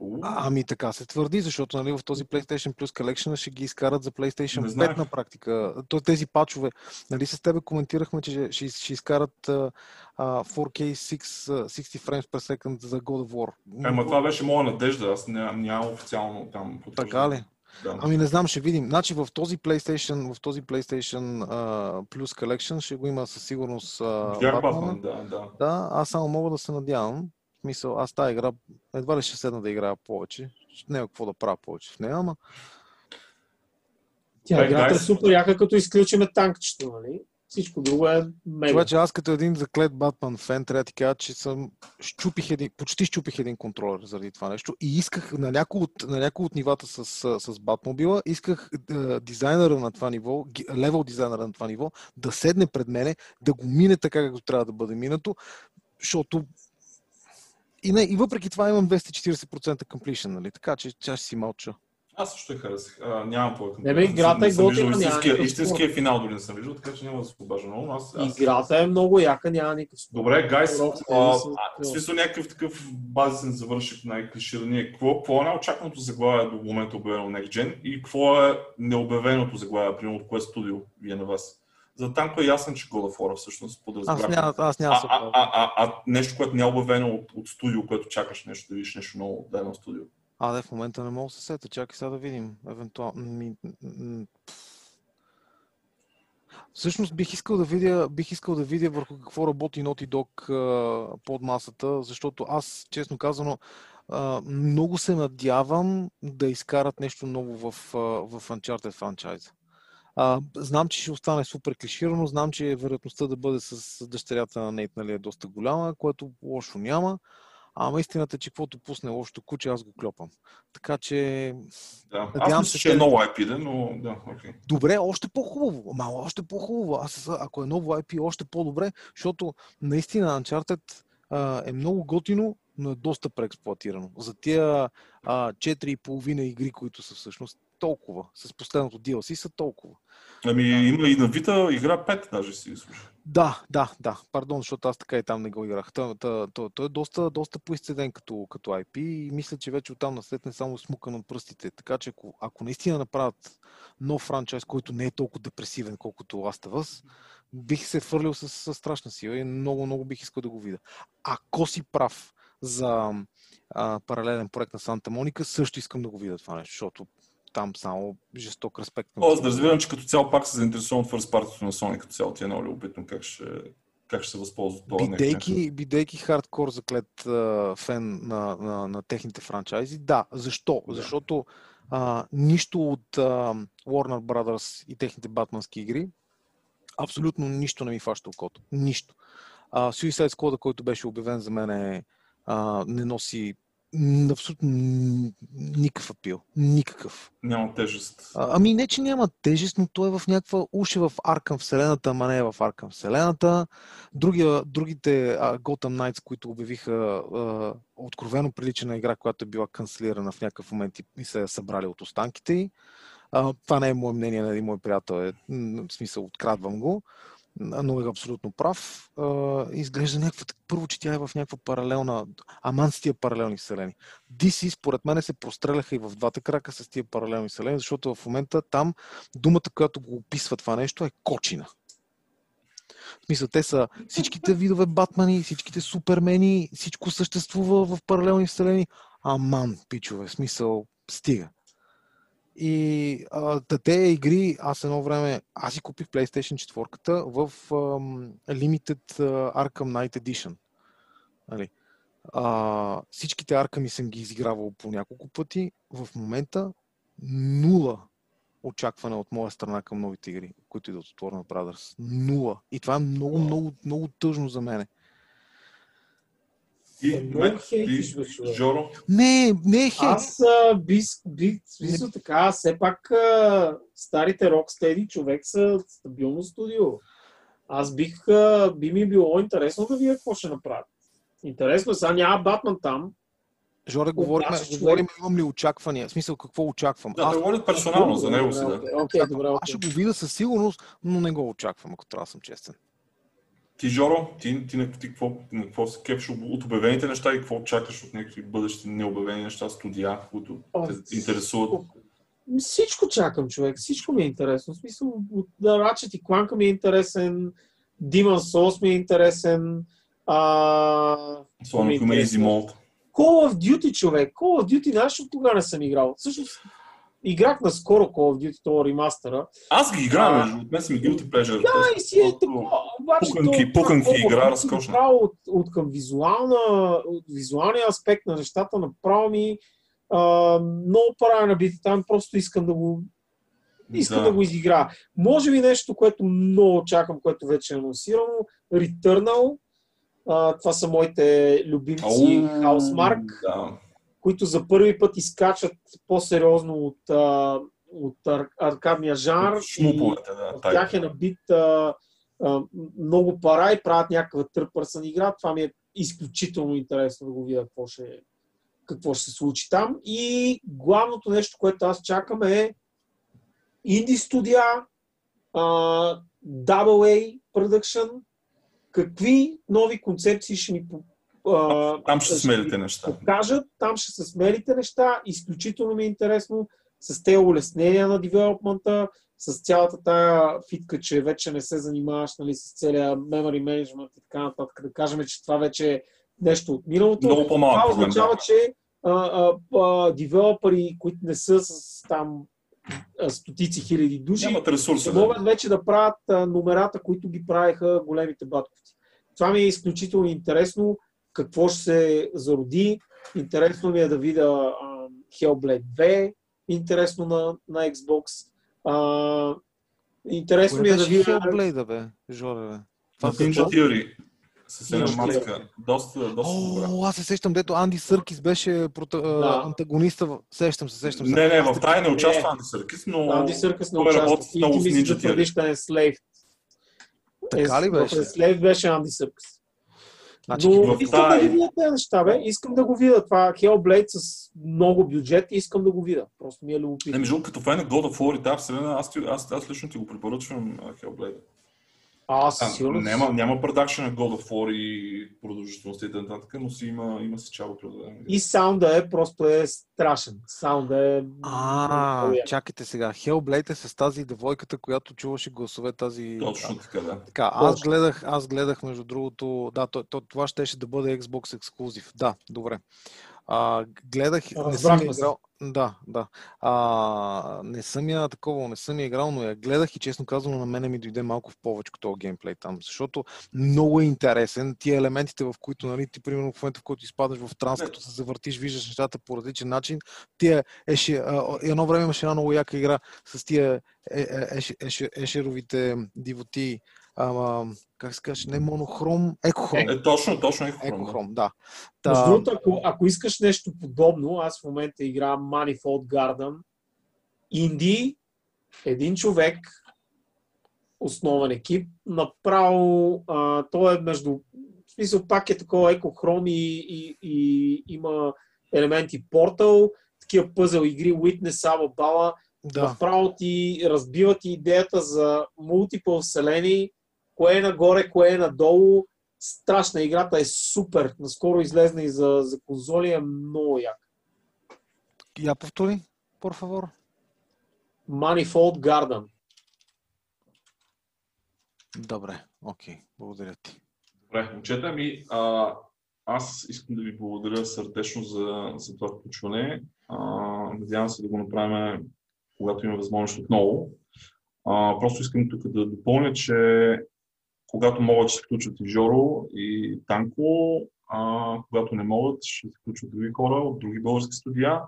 У, А, Ами така се твърди, защото нали, в този PlayStation Plus Collection ще ги изкарат за PlayStation Не 5 знаех. на практика. То, тези пачове. Нали с тебе коментирахме, че ще, ще изкарат а, а, 4K 6, а, 60 frames per second за God of War. Ема това беше моя надежда, аз нямам, нямам официално там Така ли? Да. Ами не знам, ще видим. Значи в този PlayStation, в този PlayStation а, Plus Collection ще го има със сигурност Вяр Батмана. Батман, да, да. Да, аз само мога да се надявам. В смисъл, аз тази игра едва ли ще седна да играя повече. Не какво да правя повече в нея, ама Тя Бе, играта е супер яка, като изключиме танкчето, нали? Всичко друго е мега. Това, че аз като един заклет Батман фен, трябва да ти кажа, че съм щупих един, почти щупих един контролер заради това нещо и исках на някои от, на от нивата с, с, Батмобила, исках е, дизайнера на това ниво, левел дизайнера на това ниво, да седне пред мене, да го мине така, както трябва да бъде минато, защото и, не, и въпреки това имам 240% completion, нали? така че тя ще си мълча. Аз също я харесах. А, нямам повече. Не, бе, играта е готина, няма Истинския, истинския финал дори не съм виждал, така че няма да се обажа много. Аз, аз... Играта е много яка, няма никакъв спор. Добре, гайс, в смисъл някакъв такъв базисен завършик най-клиширания. Какво, какво е най-очакваното заглавие до момента обявено Next Gen и какво е необявеното заглавие, примерно от кое студио ви е на вас? За танко е ясно, че God of War всъщност Аз подразбрах. няма, аз няма А, да се а, а, а, а, нещо, което не е обявено от, от студио, което чакаш нещо да видиш нещо ново от дадено студио. А, да, в момента не мога да се сета. Чакай сега да видим. Евентуално. Всъщност бих искал да видя, бих искал да видя върху какво работи Naughty Dog под масата, защото аз, честно казано, много се надявам да изкарат нещо ново в, в Uncharted франчайза. А, знам, че ще остане супер клиширано, знам, че вероятността да бъде с дъщерята на Нейт нали, е доста голяма, което лошо няма. Ама истината е, че каквото пусне лошото куче, аз го клепам. Така че, Да. Аз мисля, че е ново IP, да, но да, окей. добре, още по-хубаво. Ама още по-хубаво. Аз, ако е ново IP, още по-добре, защото наистина Uncharted а, е много готино, но е доста преексплуатирано. За тия а, 4,5 игри, които са всъщност толкова, с последното DLC са толкова. Ами има и на Vita игра 5, даже си слуша. Да, да, да. Пардон, защото аз така и там не го играх. Той, той, той, той е доста, доста поизцеден като, като IP и мисля, че вече оттам наслед само смукан от пръстите. Така че ако, ако наистина направят нов франчайз, който не е толкова депресивен, колкото Last of Us, бих се фърлил с, с страшна сила и много, много бих искал да го видя. Ако си прав за а, паралелен проект на Санта Моника, също искам да го видя това нещо, защото там само жесток респект. О, това. да разбирам, че като цяло пак се заинтересуван от first party на Sony, като цяло ти е много любопитно как ще, как ще се възползват това. Next Gen. Бидейки, бидейки хардкор заклет а, фен на, на, на техните франчайзи, да. Защо? Да. Защото а, нищо от а, Warner Brothers и техните батмански игри, абсолютно нищо не ми фаща окото. Нищо. А, Suicide Squad, който беше обявен за мен, е, а, не носи абсолютно никакъв апил. Никакъв. Няма тежест. А, Ами не, че няма тежест, но той е в някаква уша в Аркъм вселената, ама не е в Аркъм вселената. Другия, другите а, Gotham Knights, които обявиха а, откровено прилича на игра, която е била канцелирана в някакъв момент и, и се е събрали от останките й. А, това не е мое мнение, на един мой приятел е, в смисъл, открадвам го, но е абсолютно прав. Изглежда някаква, първо, че тя е в някаква паралелна, аман с тия паралелни вселени. DC, според мен, се простреляха и в двата крака с тия паралелни вселени, защото в момента там думата, която го описва това нещо е кочина. В смисъл, те са всичките видове Батмани, всичките супермени, всичко съществува в паралелни вселени. Аман, пичове, в смисъл, стига. И а, те игри, аз едно време, аз си купих PlayStation 4 в ам, Limited а, Arkham Night Edition. Нали? А, всичките арками съм ги изигравал по няколко пъти. В момента нула очакване от моя страна към новите игри, които идват от Warner Brothers. Нула. И това е много, много, много тъжно за мене. И, Е, много мен, хейтиш, и бе, човек. Жоро, Не, не е хейт. Аз а, би, би, смисъл така, все пак а, старите Rocksteady човек са стабилно студио. Аз бих, а, би ми било интересно да видя какво ще направят. Интересно, е, сега няма Батман там. Жоре, говорим, аз човек- говорим, имам ли очаквания. В смисъл, какво очаквам? да, аз, да говорят персонално за него си, да. Добре, Окей, аз окей. ще го видя със сигурност, но не го очаквам, ако трябва да съм честен. Ти, Жоро, ти, ти, на, ти какво, на какво се кепш от обявените неща и какво чакаш от някакви бъдещи необявени неща, студия, които те интересуват? Всичко чакам, човек. Всичко ми е интересно. В смисъл, от Ratchet и Clank ми е интересен, Demon's Souls ми е интересен, а... Особено ако има Easy Mode. Call of Duty, човек. Call of Duty, знаеш от кога не съм играл? Всъщност, играх наскоро Call of Duty, това ремастера. Аз ги играя, между от мен са ми guilty pleasure. Да, и си е такова. Обаче, пуканки- то- пуканки толкова игра, разкошна. От, от към визуална, от визуалния аспект на нещата, направо ми а, много пара набити там, просто искам да го искам да, Да. го изигра. Може би нещо, което много чакам, което вече е анонсирано, Returnal. А, това са моите любимци Ау, Housemark, Да. които за първи път изкачат по-сериозно от, а, от ар- аркадния жанр. и- Шмуповете, да. тай. тях е набит а, много пара и правят някаква търпърсън игра. Това ми е изключително интересно да го видя какво ще, какво ще се случи там. И главното нещо, което аз чакам е инди студия, а, AA Production, какви нови концепции ще ни а, Там ще смелите неща. покажат, там ще се смелите неща. Изключително ми е интересно с тези улеснения на девелопмента, с цялата тая фитка, че вече не се занимаваш нали, с целия memory management и така нататък. Да кажем, че това вече е нещо от миналото. Много Това означава, да. че а, а, а, девелопери, които не са с там стотици хиляди души, Нямат ресурса. Да. могат вече да правят а, номерата, които ги правеха големите батковци. Това ми е изключително интересно. Какво ще се зароди. Интересно ми е да видя а, Hellblade 2. Интересно на, на Xbox. А, интересно ми е да видя... Hellblade, бе, Жоре, бе. Това са- Theory. С една маска. Доста, доста добра. О, аз се сещам, дето Анди Съркис беше прота... Да. антагониста. Сещам се, сещам се. Не, не, в тая не участва Анди Съркис, но Анди Съркъс не участва. И много ти с мислиш, че че е Слейв. Така ли беше? Слейв беше Анди Съркъс. Значи, Но в искам да тая- ги видя тези неща, бе. Искам да го видя. Това Hellblade с много бюджет и искам да го видя. Просто ми е Не, любопитно. между като фен на God of War и тази вселена, аз, аз, аз лично ти го препоръчвам Hellblade. А, със сигурност. няма, няма продакшн на God of War и продължителността и т.н., но си има, има си чало определено. И саунда е просто е страшен. Саунда е... А, чакайте сега. Hellblade е с тази девойката, която чуваше гласове тази... Точно така, да. Така, аз гледах, аз гледах между другото, да, то, то, това щеше да бъде Xbox ексклюзив. Да, добре. А, гледах, не съм играл. Да, да. А, не съм я такова, не съм я играл, но я гледах и честно казано на мене ми дойде малко в повече този геймплей там, защото много е интересен. Тия елементите, в които, нали, ти примерно в момента, в който изпадаш в транс, като се завъртиш, виждаш нещата по различен начин. Тия еше, а, едно време имаше една много яка игра с тия е, е, еше, еше, ешеровите дивоти, ама, как се каже, не монохром, екохром. Е, точно, точно е хром. Екохром, да. Между Та, другото, ако, ако искаш нещо подобно, аз в момента играм Manifold Garden. Инди, един човек, основен екип, направо, а, той е между, в смисъл пак е такова екохром и, и, и има елементи портал, такива пъзъл игри, Witness, Abba, да. Направо ти разбиват и идеята за мултипъл вселени, кое е нагоре, кое е надолу. Страшна играта е супер. Наскоро излезна и за, за конзоли е много як. Я повтори, por favor. Manifold Garden. Добре, окей, благодаря ти. Добре, момчета ми, а, аз искам да ви благодаря сърдечно за, за това включване. А, надявам се да го направим, когато има възможност отново. А, просто искам тук да допълня, че когато могат, ще се включват и Жоро, и Танко. А, когато не могат, ще се включват други хора от други български студия.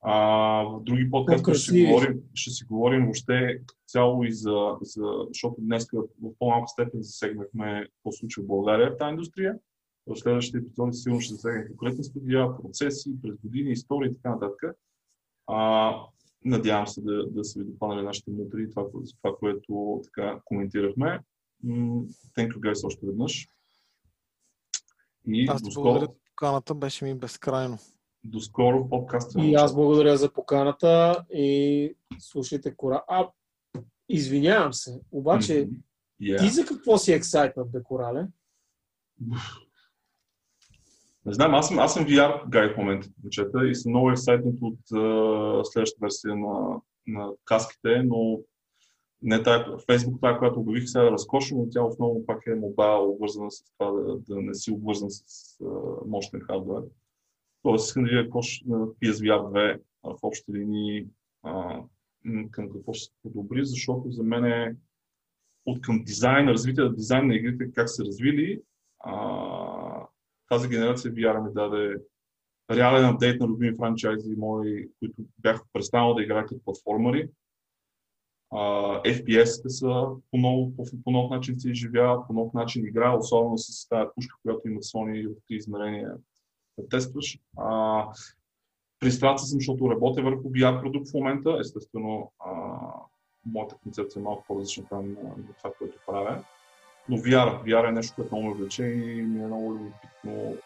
А, в други подкасти ще си, говорим, ще си говорим въобще цяло и за, за защото днес в по-малка степен засегнахме какво се случва в България в тази индустрия. В следващите епизоди сигурно ще засегнем конкретни студия, процеси, през години, истории и така нататък. А, надявам се да, да са ви допаднали нашите мутри, това, за това, което така коментирахме. Thank you guys още веднъж. И Аз ти благодаря за поканата, беше ми безкрайно. до скоро подкаста. И аз благодаря за поканата и слушайте кора. А, извинявам се, обаче Мгм. Yeah. ти за какво си ексайтнат, бе, Корале? Не знам, аз съм, аз съм VR гай в момента, момчета, и съм много ексайтнат от uh, следващата версия на, на каските, но не тая, Facebook, тая, която обявих сега е разкошена, но тя основно пак е мобайл, обвързана с това да, да не си обвързан с uh, мощен хардвер. Тоест, искам да видя ще, на PSVR 2 а, в общи линии а, към какво ще се подобри, защото за мен е от към дизайн, развитие на дизайн на игрите, как се развили, а, тази генерация VR ми даде реален апдейт на любими франчайзи мои, които бях престанал да играят като платформари. FPS-те са по, ново, по, по нов начин се изживяват, по нов начин игра, особено с тази пушка, която има Sony в три измерения да тестваш. Uh, Пристрастен съм, защото работя върху VR продукт в момента. Естествено, uh, моята концепция е малко по-различна там на това, което правя. Но VR, VR е нещо, което много ме влече и ми е много любопитно